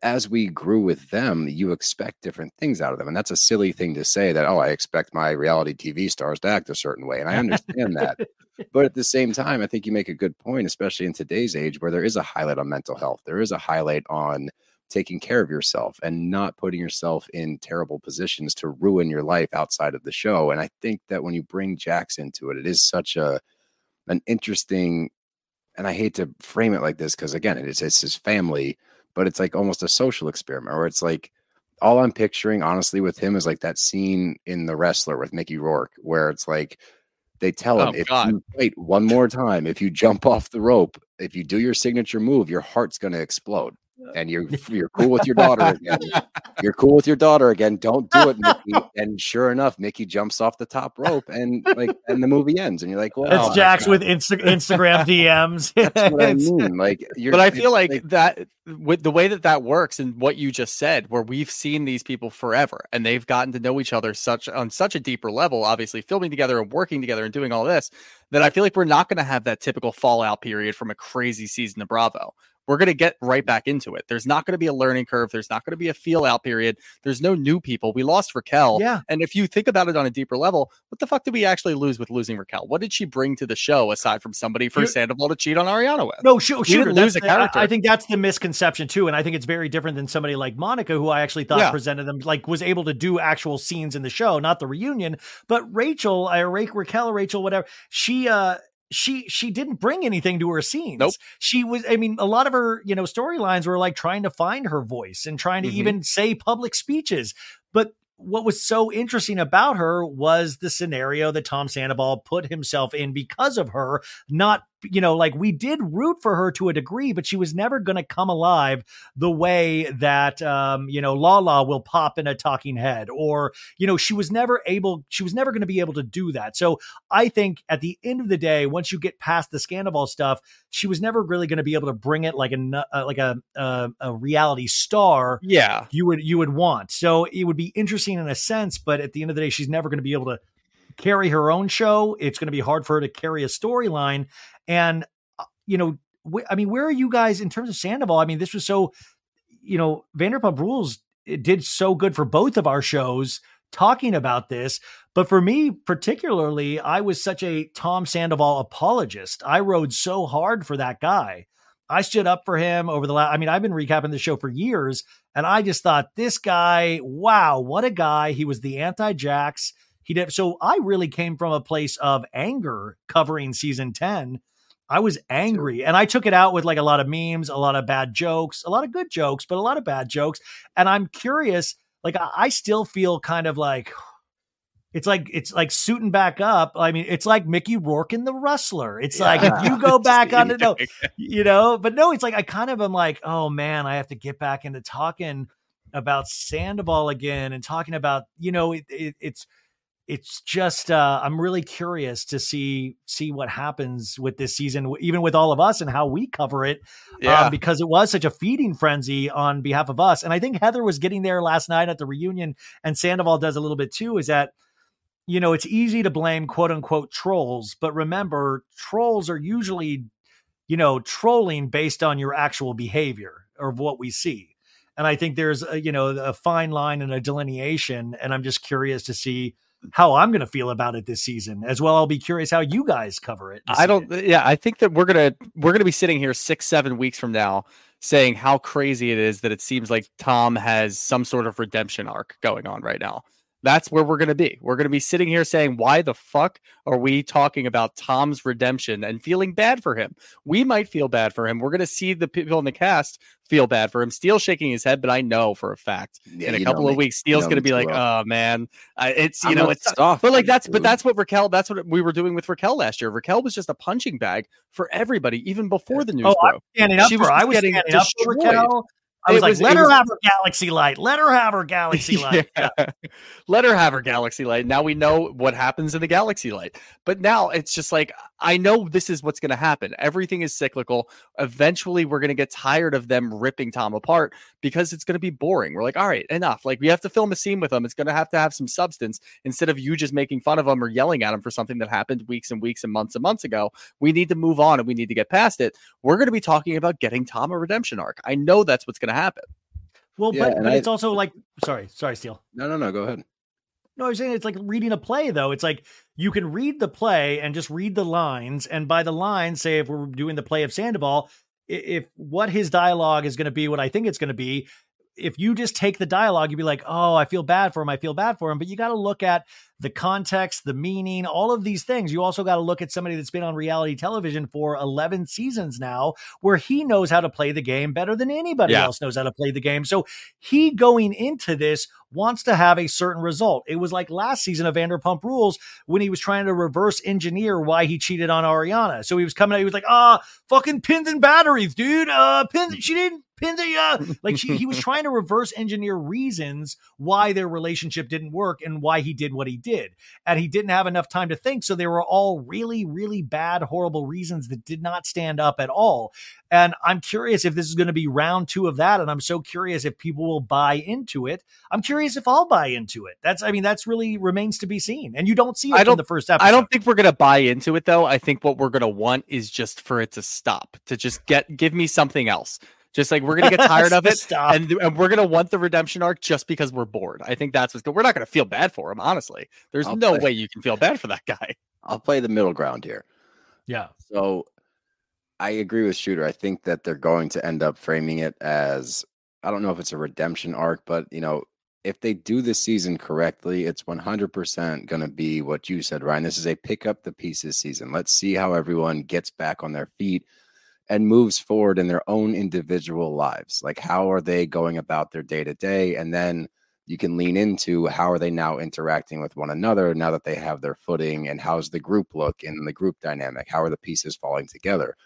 as we grew with them, you expect different things out of them. And that's a silly thing to say that, oh, I expect my reality TV stars to act a certain way. And I understand that. But at the same time, I think you make a good point, especially in today's age where there is a highlight on mental health. There is a highlight on taking care of yourself and not putting yourself in terrible positions to ruin your life outside of the show. And I think that when you bring Jax into it, it is such a an interesting and I hate to frame it like this because again, it's it's his family, but it's like almost a social experiment where it's like all I'm picturing, honestly, with him is like that scene in The Wrestler with Mickey Rourke, where it's like they tell him Oh, if God. you wait one more time, if you jump off the rope, if you do your signature move, your heart's gonna explode. And you're you're cool with your daughter again. You're cool with your daughter again. Don't do it, Mickey. And sure enough, Mickey jumps off the top rope, and like, and the movie ends. And you're like, well, It's oh Jax with Insta- Instagram DMs. That's what I mean. Like, you're, but I it's feel like that with the way that that works and what you just said, where we've seen these people forever and they've gotten to know each other such on such a deeper level, obviously filming together and working together and doing all this, that I feel like we're not going to have that typical fallout period from a crazy season of Bravo. We're going to get right back into it. There's not going to be a learning curve. There's not going to be a feel out period. There's no new people. We lost Raquel. Yeah. And if you think about it on a deeper level, what the fuck did we actually lose with losing Raquel? What did she bring to the show aside from somebody for You're- Sandoval to cheat on Ariana with? No, she, sure. didn't lose a the- I- character. I, think that's the misconception too, and I think it's very different than somebody like Monica, who I actually thought Yeah. presented them like was able to do actual scenes in the show, not the reunion. But Rachel, I Ra- Raquel, Rachel, whatever, she uh she she didn't bring anything to her scenes. Nope. She was. I mean, a lot of her you know storylines were like trying to find her voice and trying to Mhm. even say public speeches, but. What was so interesting about her was the scenario that Tom Sandoval put himself in because of her not you know like we did root for her to a degree but she was never going to come alive the way that um you know lala will pop in a talking head or you know she was never able she was never going to be able to do that so i think at the end of the day once you get past the scandal stuff she was never really going to be able to bring it like a uh, like a, a a reality star Yeah. you would you would want. So it would be interesting in a sense, but at the end of the day, she's never going to be able to carry her own show. It's going to be hard for her to carry a storyline. And uh, you know, wh- I mean, where are you guys in terms of Sandoval? I mean, this was so, you know, Vanderpump Rules it did so good for both of our shows talking about this. But for me, particularly, I was such a Tom Sandoval apologist. I rode so hard for that guy. I stood up for him over the last. I mean, I've been recapping the show for years, and I just thought this guy, wow, what a guy! He was the anti-Jax. He did so. I really came from a place of anger covering season ten. I was angry, and I took it out with like a lot of memes, a lot of bad jokes, a lot of good jokes, but a lot of bad jokes. And I'm curious, like I, I still feel kind of like it's like it's like suiting back up. I mean, it's like Mickey Rourke in The Wrestler. It's like if you go back on it, no, you know, but no, it's like I kind of am like, oh man, I have to get back into talking about Sandoval again and talking about, you know, it, it, it's it's just uh I'm really curious to see see what happens with this season, even with all of us and how we cover it, Yeah. um, because it was such a feeding frenzy on behalf of us. And I think Heather was getting there last night at the reunion, and Sandoval does a little bit too. Is that you know, it's easy to blame quote unquote trolls, but remember, trolls are usually, you know, trolling based on your actual behavior or what we see. And I think there's, a, you know, a fine line and a delineation. And I'm just curious to see how I'm going to feel about it this season. As well, I'll be curious how you guys cover it. I don't. season. Yeah, I think that we're gonna we're gonna be sitting here six seven weeks from now saying how crazy it is that it seems like Tom has some sort of redemption arc going on right now. That's where we're going to be. We're going to be sitting here saying, why the fuck are we talking about Tom's redemption and feeling bad for him? We might feel bad for him. We're going to see the people in the cast feel bad for him. Steele's shaking his head, but I know for a fact Yeah, in a couple of me. weeks, You Steele's going to be like, well. oh man, I, it's, you I'm know, it's soft, but like that's but that's what Raquel that's what we were doing with Raquel last year. Raquel was just a punching bag for everybody, even before the news Oh, I'm broke. standing up She for was her. I was getting standing up for. Raquel. I was It like, let her was- have her galaxy light. Let her have her galaxy light. Yeah. Let her have her galaxy light. Now we know what happens in the galaxy light. But now it's just like I know this is what's going to happen. Everything is cyclical. Eventually we're going to get tired of them ripping Tom apart because it's going to be boring. We're like, "All right, enough. Like we have to film a scene with him. It's going to have to have some substance instead of you just making fun of him or yelling at him for something that happened weeks and weeks and months and months ago. We need to move on and we need to get past it. We're going to be talking about getting Tom a redemption arc. I know that's what's going to happen. Well, Yeah, but, but I- it's also like, sorry, sorry, Steele. No, no, no. Go ahead. No, I'm saying it's like reading a play, though. It's like you can read the play and just read the lines, and by the lines, say if we're doing the play of Sandoval, if what his dialogue is going to be, what I think it's going to be, if you just take the dialogue, you'd be like, oh, I feel bad for him. I feel bad for him. But you got to look at the context, the meaning, all of these things. You also got to look at somebody that's been on reality television for 11 seasons now, where he knows how to play the game better than anybody Yeah. else knows how to play the game. So he going into this wants to have a certain result. It was like last season of Vanderpump Rules when he was trying to reverse engineer why he cheated on Ariana. So he was coming out, he was like, ah, fucking pins and batteries, dude. Uh, pins, she didn't pin the, uh, like she, he was trying to reverse engineer reasons why their relationship didn't work and why he did what he did. And he didn't have enough time to think. So they were all really, really bad, horrible reasons that did not stand up at all. And I'm curious if this is going to be round two of that. And I'm so curious if people will buy into it. I'm curious if I'll buy into it. That's, I mean, that's really remains to be seen. And you don't see it I in the first episode. I don't think we're gonna buy into it though. I think what we're gonna want is just for it to stop, to just get give me something else. Just like we're gonna get tired of it, Stop. and, and we're gonna want the redemption arc just because we're bored. I think that's what's good. We're not gonna feel bad for him, honestly. There's I'll no play- way you can feel bad for that guy. I'll play the middle ground here. yeah. So I agree with Shooter. I think that they're going to end up framing it as I don't know if it's a redemption arc, but you know, if they do this season correctly, it's 100% going to be what you said, Ryan. This is a pick up the pieces season. Let's see how everyone gets back on their feet and moves forward in their own individual lives. Like, how are they going about their day to day? And then you can lean into how are they now interacting with one another now that they have their footing and how's the group look in the group dynamic? How are the pieces falling together?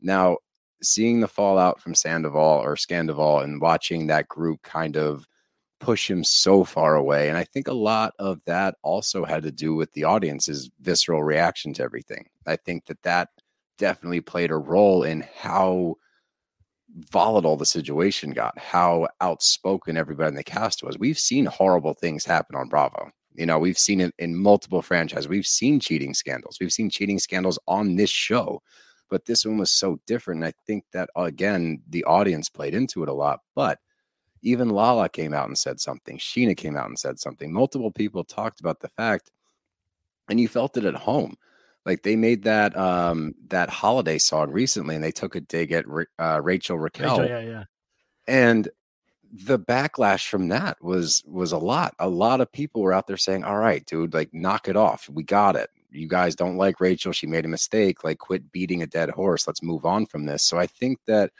Now, seeing the fallout from Sandoval or Scandoval and watching that group kind of push him so far away. And I think a lot of that also had to do with the audience's visceral reaction to everything. I think that that definitely played a role in how volatile the situation got, how outspoken everybody in the cast was. We've seen horrible things happen on Bravo. You know, we've seen it in multiple franchises. We've seen cheating scandals. We've seen cheating scandals on this show, but this one was so different. And I think that, again, the audience played into it a lot. But even Lala came out and said something. Sheena came out and said something. Multiple people talked about the fact, and you felt it at home. Like they made that um that holiday song recently, and they took a dig at uh, Rachel Raquel, Rachel, yeah, yeah. and the backlash from that was was a lot. A lot of people were out there saying, "All right, dude, like knock it off. We got it. You guys don't like Rachel. She made a mistake. Like quit beating a dead horse. Let's move on from this." So I think that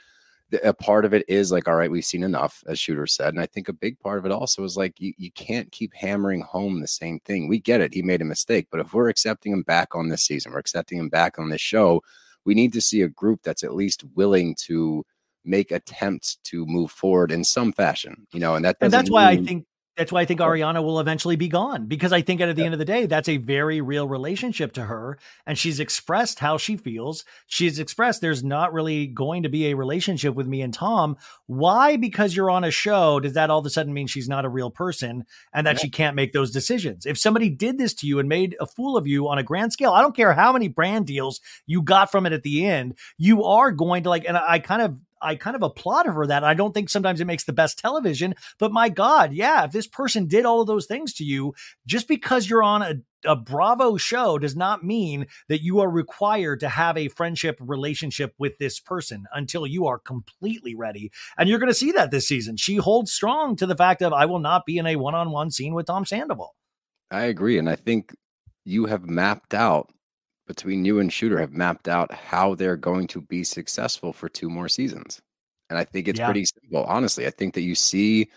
a part of it is like, all right, we've seen enough, as Shooter said. And I think a big part of it also is like, you, you can't keep hammering home the same thing. We get it. He made a mistake. But if we're accepting him back on this season, we're accepting him back on this show, we need to see a group that's at least willing to make attempts to move forward in some fashion, you know, and that and that's why I think that's why I think Ariana will eventually be gone because I think at the end of the day that's a very real relationship to her and she's expressed how she feels. She's expressed there's not really going to be a relationship with me and Tom. Why? Because you're on a show does that all of a sudden mean she's not a real person and that she can't make those decisions? If somebody did this to you and made a fool of you on a grand scale, I don't care how many brand deals you got from it at the end, you are going to like and I kind of I kind of applaud her for that. I don't think sometimes it makes the best television, but my God, yeah, if this person did all of those things to you, just because you're on a, a Bravo show does not mean that you are required to have a friendship relationship with this person until you are completely ready. And you're going to see that this season. She holds strong to the fact of I will not be in a one on one scene with Tom Sandoval. I agree. And I think you have mapped out between you and Shooter have mapped out how they're going to be successful for two more seasons. And I think it's Yeah. pretty simple. Honestly, I think that you see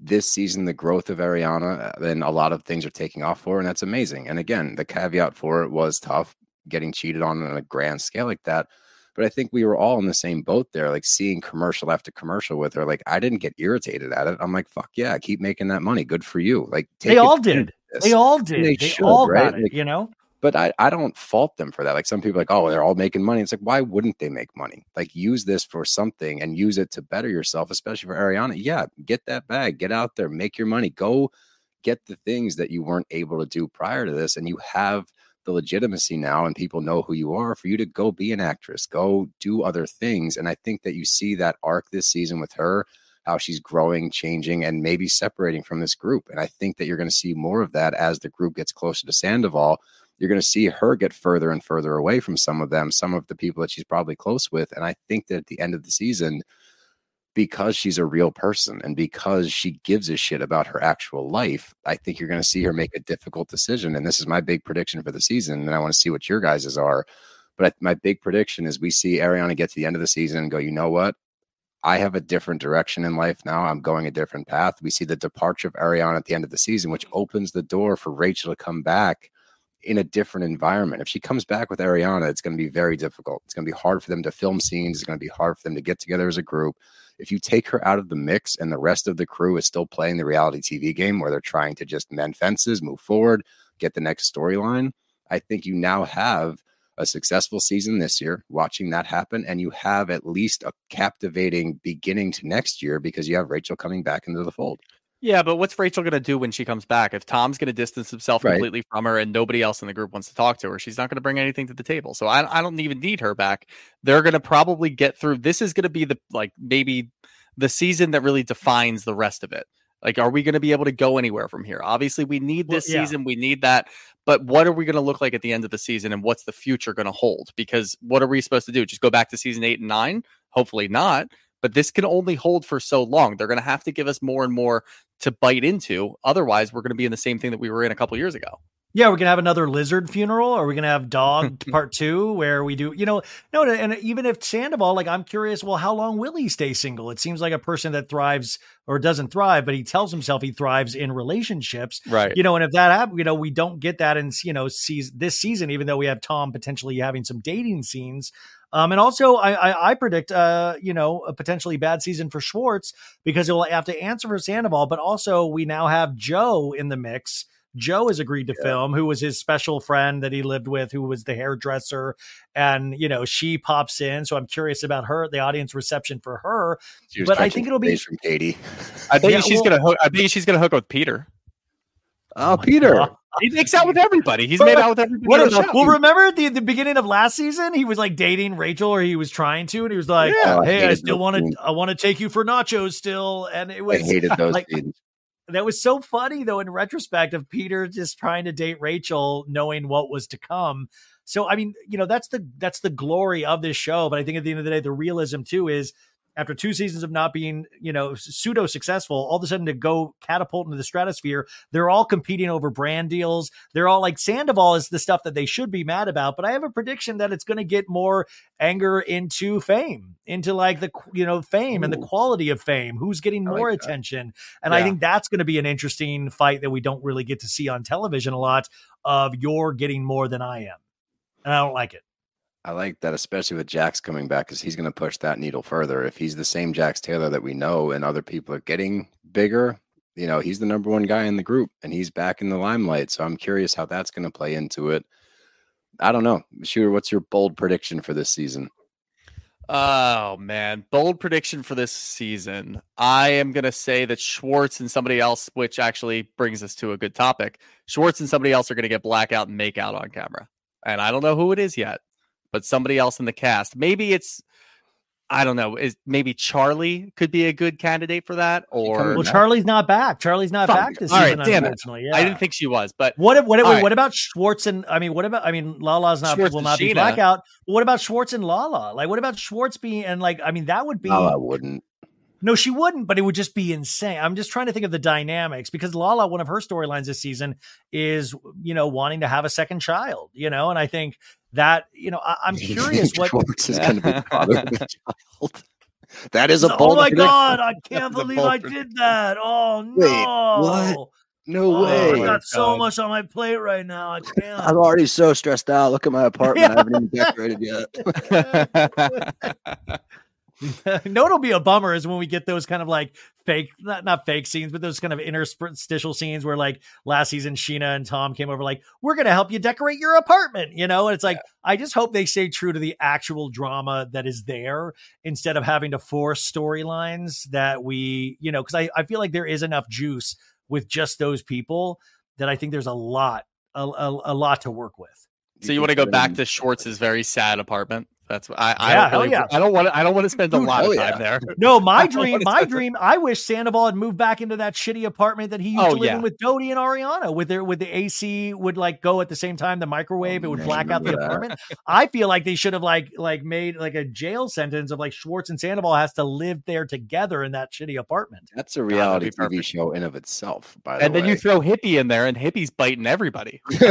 this season the growth of Ariana, uh, then a lot of things are taking off for her, and that's amazing. And again, the caveat for it was tough getting cheated on on a grand scale like that. But I think we were all in the same boat there, like seeing commercial after commercial with her. Like I didn't get irritated at it. I'm like, fuck yeah, keep making that money. Good for you. Like take They all did. They all And did. they They, should, all right? got it, Like- you know? But I, I don't fault them for that. Like some people like, oh, they're all making money. It's like, why wouldn't they make money? Like use this for something and use it to better yourself, especially for Ariana. Yeah, get that bag, get out there, make your money, go get the things that you weren't able to do prior to this. And you have the legitimacy now and people know who you are for you to go be an actress, go do other things. And I think that you see that arc this season with her, how she's growing, changing, and maybe separating from this group. And I think that you're going to see more of that as the group gets closer to Sandoval you're going to see her get further and further away from some of them, some of the people that she's probably close with. And I think that at the end of the season, because she's a real person and because she gives a shit about her actual life, I think you're going to see her make a difficult decision. And this is my big prediction for the season. And I want to see what your guys's are. But my big prediction is we see Ariana get to the end of the season and go, you know what? I have a different direction in life now. I'm going a different path. We see the departure of Ariana at the end of the season, which opens the door for Rachel to come back in a different environment. If she comes back with Ariana, it's going to be very difficult. It's going to be hard for them to film scenes. It's going to be hard for them to get together as a group. If you take her out of the mix and the rest of the crew is still playing the reality TV game where they're trying to just mend fences, move forward, get the next storyline, I think you now have a successful season this year, watching that happen, and you have at least a captivating beginning to next year because you have Rachel coming back into the fold. Yeah, but what's Rachel going to do when she comes back? If Tom's going to distance himself right. completely from her and nobody else in the group wants to talk to her, she's not going to bring anything to the table. So I, I don't even need her back. They're going to probably get through. This is going to be the like maybe the season that really defines the rest of it. Like, are we going to be able to go anywhere from here? Obviously, we need this well, yeah. season. We need that. But what are we going to look like at the end of the season and what's the future going to hold? Because what are we supposed to do? Just go back to season eight and nine? Hopefully not but this can only hold for so long. They're going to have to give us more and more to bite into. Otherwise, we're going to be in the same thing that we were in a couple years ago. Yeah, we're gonna have another lizard funeral. Or we're gonna have dog part two, where we do, you know, no, and even if Sandoval, like, I'm curious. Well, how long will he stay single? It seems like a person that thrives or doesn't thrive, but he tells himself he thrives in relationships, right? You know, and if that happens, you know, we don't get that in, you know, sees this season, even though we have Tom potentially having some dating scenes. Um, and also, I, I, I predict, uh, you know, a potentially bad season for Schwartz because he'll have to answer for Sandoval. But also, we now have Jo in the mix. Jo has agreed to yeah. film, who was his special friend that he lived with, who was the hairdresser, and you know she pops in. So I'm curious about her, the audience reception for her. But I think it'll be from Katie. I think yeah, she's well, gonna. Hook, I think she's gonna hook up with Peter. Oh, oh Peter. God. He makes out with everybody. He's made out with everybody. What, well, remember at the, the beginning of last season, he was like dating Rachel, or he was trying to, and he was like, yeah, oh, "Hey, I, I still want to, I want to take you for nachos still." And it was I hated those like, scenes. That was so funny though, in retrospect, of Peter just trying to date Rachel, knowing what was to come. So, I mean, you know, that's the that's the glory of this show. But I think at the end of the day, the realism too is after two seasons of not being, you know, pseudo successful, all of a sudden to go catapult into the stratosphere, they're all competing over brand deals. They're all like Sandoval is the stuff that they should be mad about. But I have a prediction that it's going to get more anger into fame, into like the, you know, fame Ooh. and the quality of fame. Who's getting more like attention? And yeah. I think that's going to be an interesting fight that we don't really get to see on television a lot of you're getting more than I am. And I don't like it. I like that, especially with Jax coming back, because he's going to push that needle further. If he's the same Jax Taylor that we know, and other people are getting bigger, you know, he's the number one guy in the group, and he's back in the limelight. So I'm curious how that's going to play into it. I don't know, Shooter. What's your bold prediction for this season? Oh man, bold prediction for this season. I am going to say that Schwartz and somebody else, which actually brings us to a good topic. Schwartz and somebody else are going to get blackout and make out on camera. And I don't know who it is yet but somebody else in the cast. Maybe it's I don't know. Is maybe Charlie could be a good candidate for that? Or well, Charlie's not back. Charlie's not Fuck. back this All season. Right, damn it. Yeah. I didn't think she was, but what? If, what? If, right. What about Schwartz and? I mean, what about? I mean, Lala's not Schwartz will not be blackout. What about Schwartz and Lala? Like, what about Schwartz being and like? I mean, that would be. Lala wouldn't. No, she wouldn't, but it would just be insane. I'm just trying to think of the dynamics because Lala, one of her storylines this season is, you know, wanting to have a second child, you know, and I think that, you know, I, am curious what Schwartz is going to be the father of the child. That is a oh bold. Oh my god! I can't believe I did that. Oh no! Wait, what? No oh, way! I got so much on my plate right now. I can't. I'm already so stressed out. Look at my apartment. I haven't even decorated yet. no, it'll be a bummer is when we get those kind of like fake, not, not fake scenes, but those kind of interstitial scenes where like last season, Sheena and Tom came over, like, we're going to help you decorate your apartment, you know? And it's like, yeah. I just hope they stay true to the actual drama that is there instead of having to force storylines that we, you know, because I, I feel like there is enough juice with just those people that I think there's a lot, a, a, a lot to work with. So you want to go back to Schwartz's very sad apartment? That's I. I Yeah, don't hell really, yeah. I don't want. to I don't want to spend a Dude, lot of time yeah. there. No, my dream, my dream. I wish Sandoval had moved back into that shitty apartment that he used Oh, to live yeah. in with Dodie and Ariana, with their with the AC would like go at the same time. The microwave oh, it would man, black out the that. apartment. I feel like they should have like like made like a jail sentence of like Schwartz and Sandoval has to live there together in that shitty apartment. That's a reality be TV perfect. show in of itself. By the And then you throw hippie in there, and hippie's biting everybody. yeah,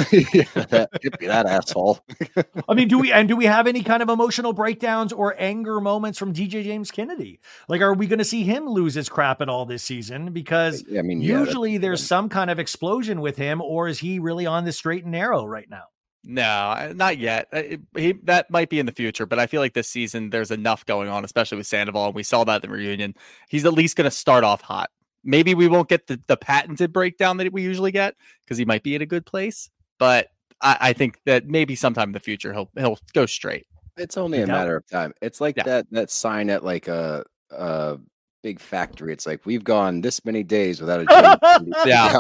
that, that asshole. I mean, do we and do we have any kind of emotional breakdowns or anger moments from DJ James Kennedy? Like, are we going to see him lose his crap at all this season? Because I mean, yeah, usually there's some kind of explosion with him, or is he really on the straight and narrow right now? No, not yet. It- He that might be in the future, but I feel like this season there's enough going on, especially with Sandoval, and we saw that in the reunion. He's at least going to start off hot. Maybe we won't get the, the patented breakdown that we usually get because he might be in a good place, but I, I think that maybe sometime in the future he'll he'll go straight. It's only a matter of time. It's like Yeah. that that sign at like a a big factory. It's like we've gone this many days without a Yeah.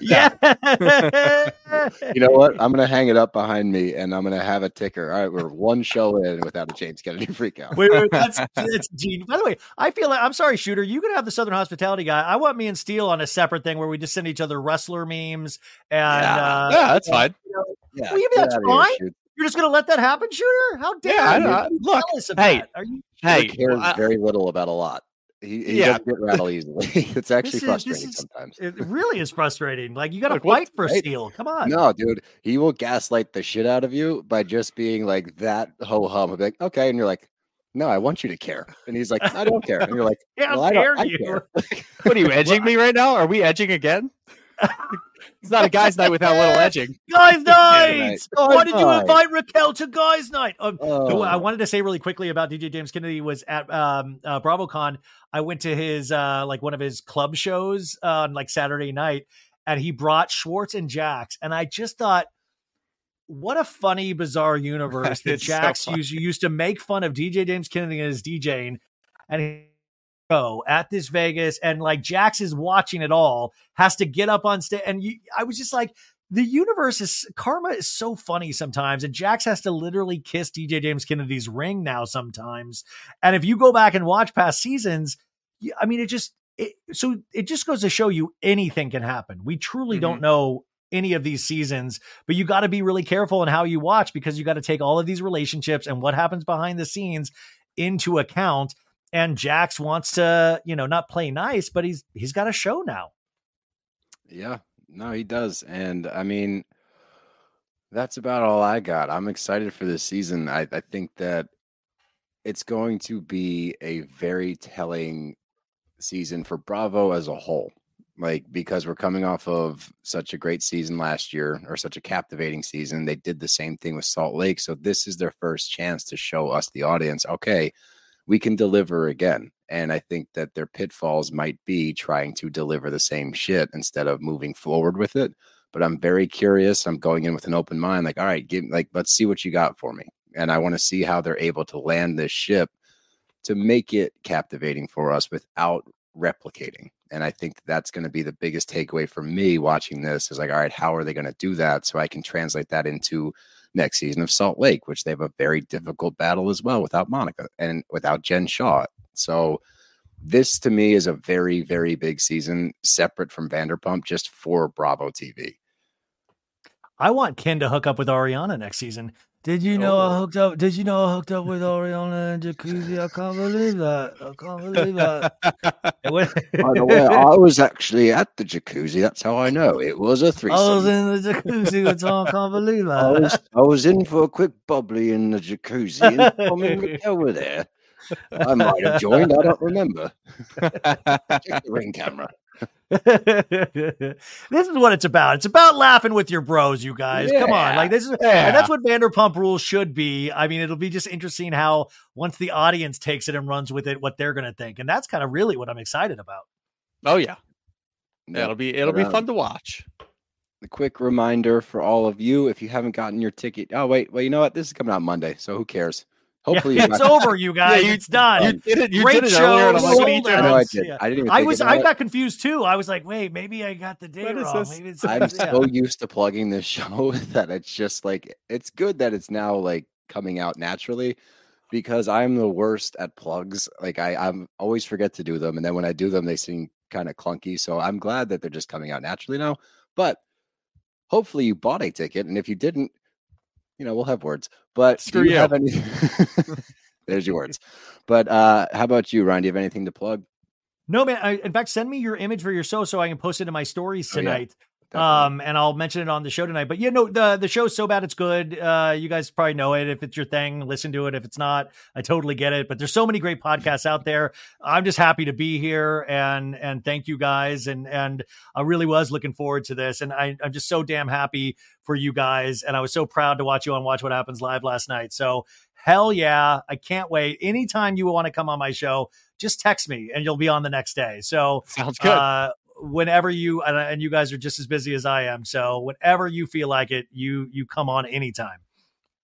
yeah. You know what? I'm gonna hang it up behind me, and I'm gonna have a ticker. All right, we're one show in without a James Kennedy freak out. Wait, wait, that's that's Gene. By the way, I feel like I'm sorry, shooter. You could have the Southern Hospitality guy. I want me and Steele on a separate thing where we just send each other wrestler memes and Yeah. uh, yeah, that's fine. Yeah, Well, yeah, get that's here, fine. shoot. You're just gonna let that happen, shooter? How dare Yeah, I you? know. What are you Look, jealous of hey, that? Are you? Hey, He cares I- very little about a lot. He, he Yeah. does get rattled easily. it's actually This is- this frustrating is- sometimes. It really is frustrating. Like you got to Look, what- fight for right? Steele. Come on. No, dude, he will gaslight the shit out of you by just being like that ho hum. He'll be like, okay, and you're like, no, I want you to care, and he's like, I don't care, and you're like, How well, I dare don't, I you? care. What are you edging me right now? Are we edging again? It's not a guys' night without a little edging. Guys' night. Why did you invite Raquel to guys' night? Um, Oh. I wanted to say really quickly about DJ James Kennedy was at um, uh, BravoCon. I went to his uh, like one of his club shows uh, on like Saturday night, and he brought Schwartz and Jax, and I just thought, what a funny, bizarre universe that so Jax funny. used used to make fun of DJ James Kennedy and his DJing, and he go at this Vegas, and like Jax is watching it all, has to get up on stage, and you, I was just like the universe is karma is so funny sometimes and jax has to literally kiss dj james kennedy's ring now sometimes and if you go back and watch past seasons i mean it just it, so it just goes to show you anything can happen. We truly don't mm-hmm. know any of these seasons but you got to be really careful in how you watch because you got to take all of these relationships and what happens behind the scenes into account and jax wants to you know not play nice but he's he's got a show now Yeah, no, he does. And I mean, that's about all I got. I'm excited for this season. I, I think that it's going to be a very telling season for Bravo as a whole. Like, because we're coming off of such a great season last year or such a captivating season. They did the same thing with Salt Lake. So, this is their first chance to show us, the audience, okay, we can deliver again. And I think that their pitfalls might be trying to deliver the same shit instead of moving forward with it. But I'm very curious. I'm going in with an open mind, like, all right, give like let's see what you got for me. And I want to see how they're able to land this ship to make it captivating for us without replicating. And I think that's going to be the biggest takeaway for me watching this is like, all right, how are they going to do that? So I can translate that into next season of Salt Lake, which they have a very mm-hmm. difficult battle as well without Monica and without Jen Shah. So this to me is a very, very big season separate from Vanderpump just for Bravo TV. I want Ken to hook up with Ariana next season. Did you know I Oh. hooked up? Did you know I hooked up with Ariana and Jacuzzi? I can't believe that. I can't believe that. By the way, I was actually at the jacuzzi. That's how I know it was a I was in the jacuzzi with Tom. I can't believe I was. I was in for a quick bubbly in the jacuzzi, and Tom and Raquel were there. I might have joined. I don't remember. Check the ring camera. this is what it's about. It's about laughing with your bros, you guys. Come on, like this is, and that's what Vanderpump Rules should be. I mean, it'll be just interesting how once the audience takes it and runs with it, what they're going to think, and that's kind of really what I'm excited about. Oh yeah, Yep. it'll be it'll But, be um, fun to watch. A quick reminder for all of you: if you haven't gotten your ticket, oh wait, well, you know what? This is coming out Monday, so who cares? Hopefully, Yeah, it's over, you guys. you- it's done. You did it. You Great did it. Show, like, sold oh, I I did. yeah. I didn't even. I was, I got confused too. I was like, wait, maybe I got the date wrong. Maybe it's I'm yeah. so used to plugging this show that it's just like it's good that it's now like coming out naturally because I'm the worst at plugs. Like I I'm always forget to do them and then when I do them they seem kind of clunky. So I'm glad that they're just coming out naturally now. But hopefully you bought a ticket and if you didn't, you know, we'll have words. But Screw do you you. have any There's your words. But uh how about you, Ryan? Do you have anything to plug? No, man. I, in fact, send me your image for your show so I can post it in my stories Oh, tonight. Definitely. Um, and I'll mention it on the show tonight. But you know, the the show's so bad it's good. Uh, you guys probably know it. If it's your thing, listen to it. If it's not, I totally get it. But there's so many great podcasts out there. I'm just happy to be here and and thank you guys. And and I really was looking forward to this. And I, I'm just so damn happy for you guys. And I was so proud to watch you on Watch What Happens Live last night. So hell yeah, I can't wait. Anytime you want to come on my show, just text me and you'll be on the next day. So Sounds good. uh, whenever you and, and you guys are just as busy as I am, so whenever you feel like it, you you come on anytime.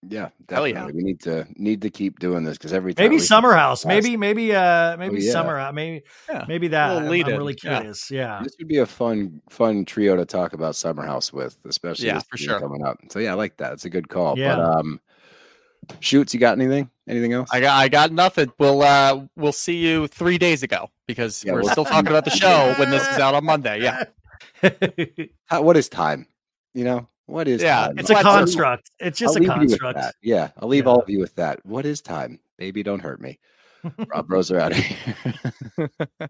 Yeah, Hell definitely. yeah. We need to need to keep doing this because every time Maybe we- Summer House, maybe maybe uh maybe Oh, yeah. Summer House, maybe Yeah. maybe that. little I'm, lead I'm really yeah. curious. Yeah. This would be a fun fun trio to talk about Summer House with, especially Yeah, this for sure. coming up. So yeah, I like that. It's a good call. Yeah. But um, shoots, you got anything? Anything else? I got I got nothing. We'll uh we'll see you three days ago because Yeah, we're we'll still talking about the show when this is out on Monday. Yeah. How, what is time? You know what is Yeah, time? it's a Let's- construct. It's just I'll a leave you with construct. Yeah, I'll leave Yeah. all of you with that. What is time? Baby, don't hurt me. Rob Rose are out of here.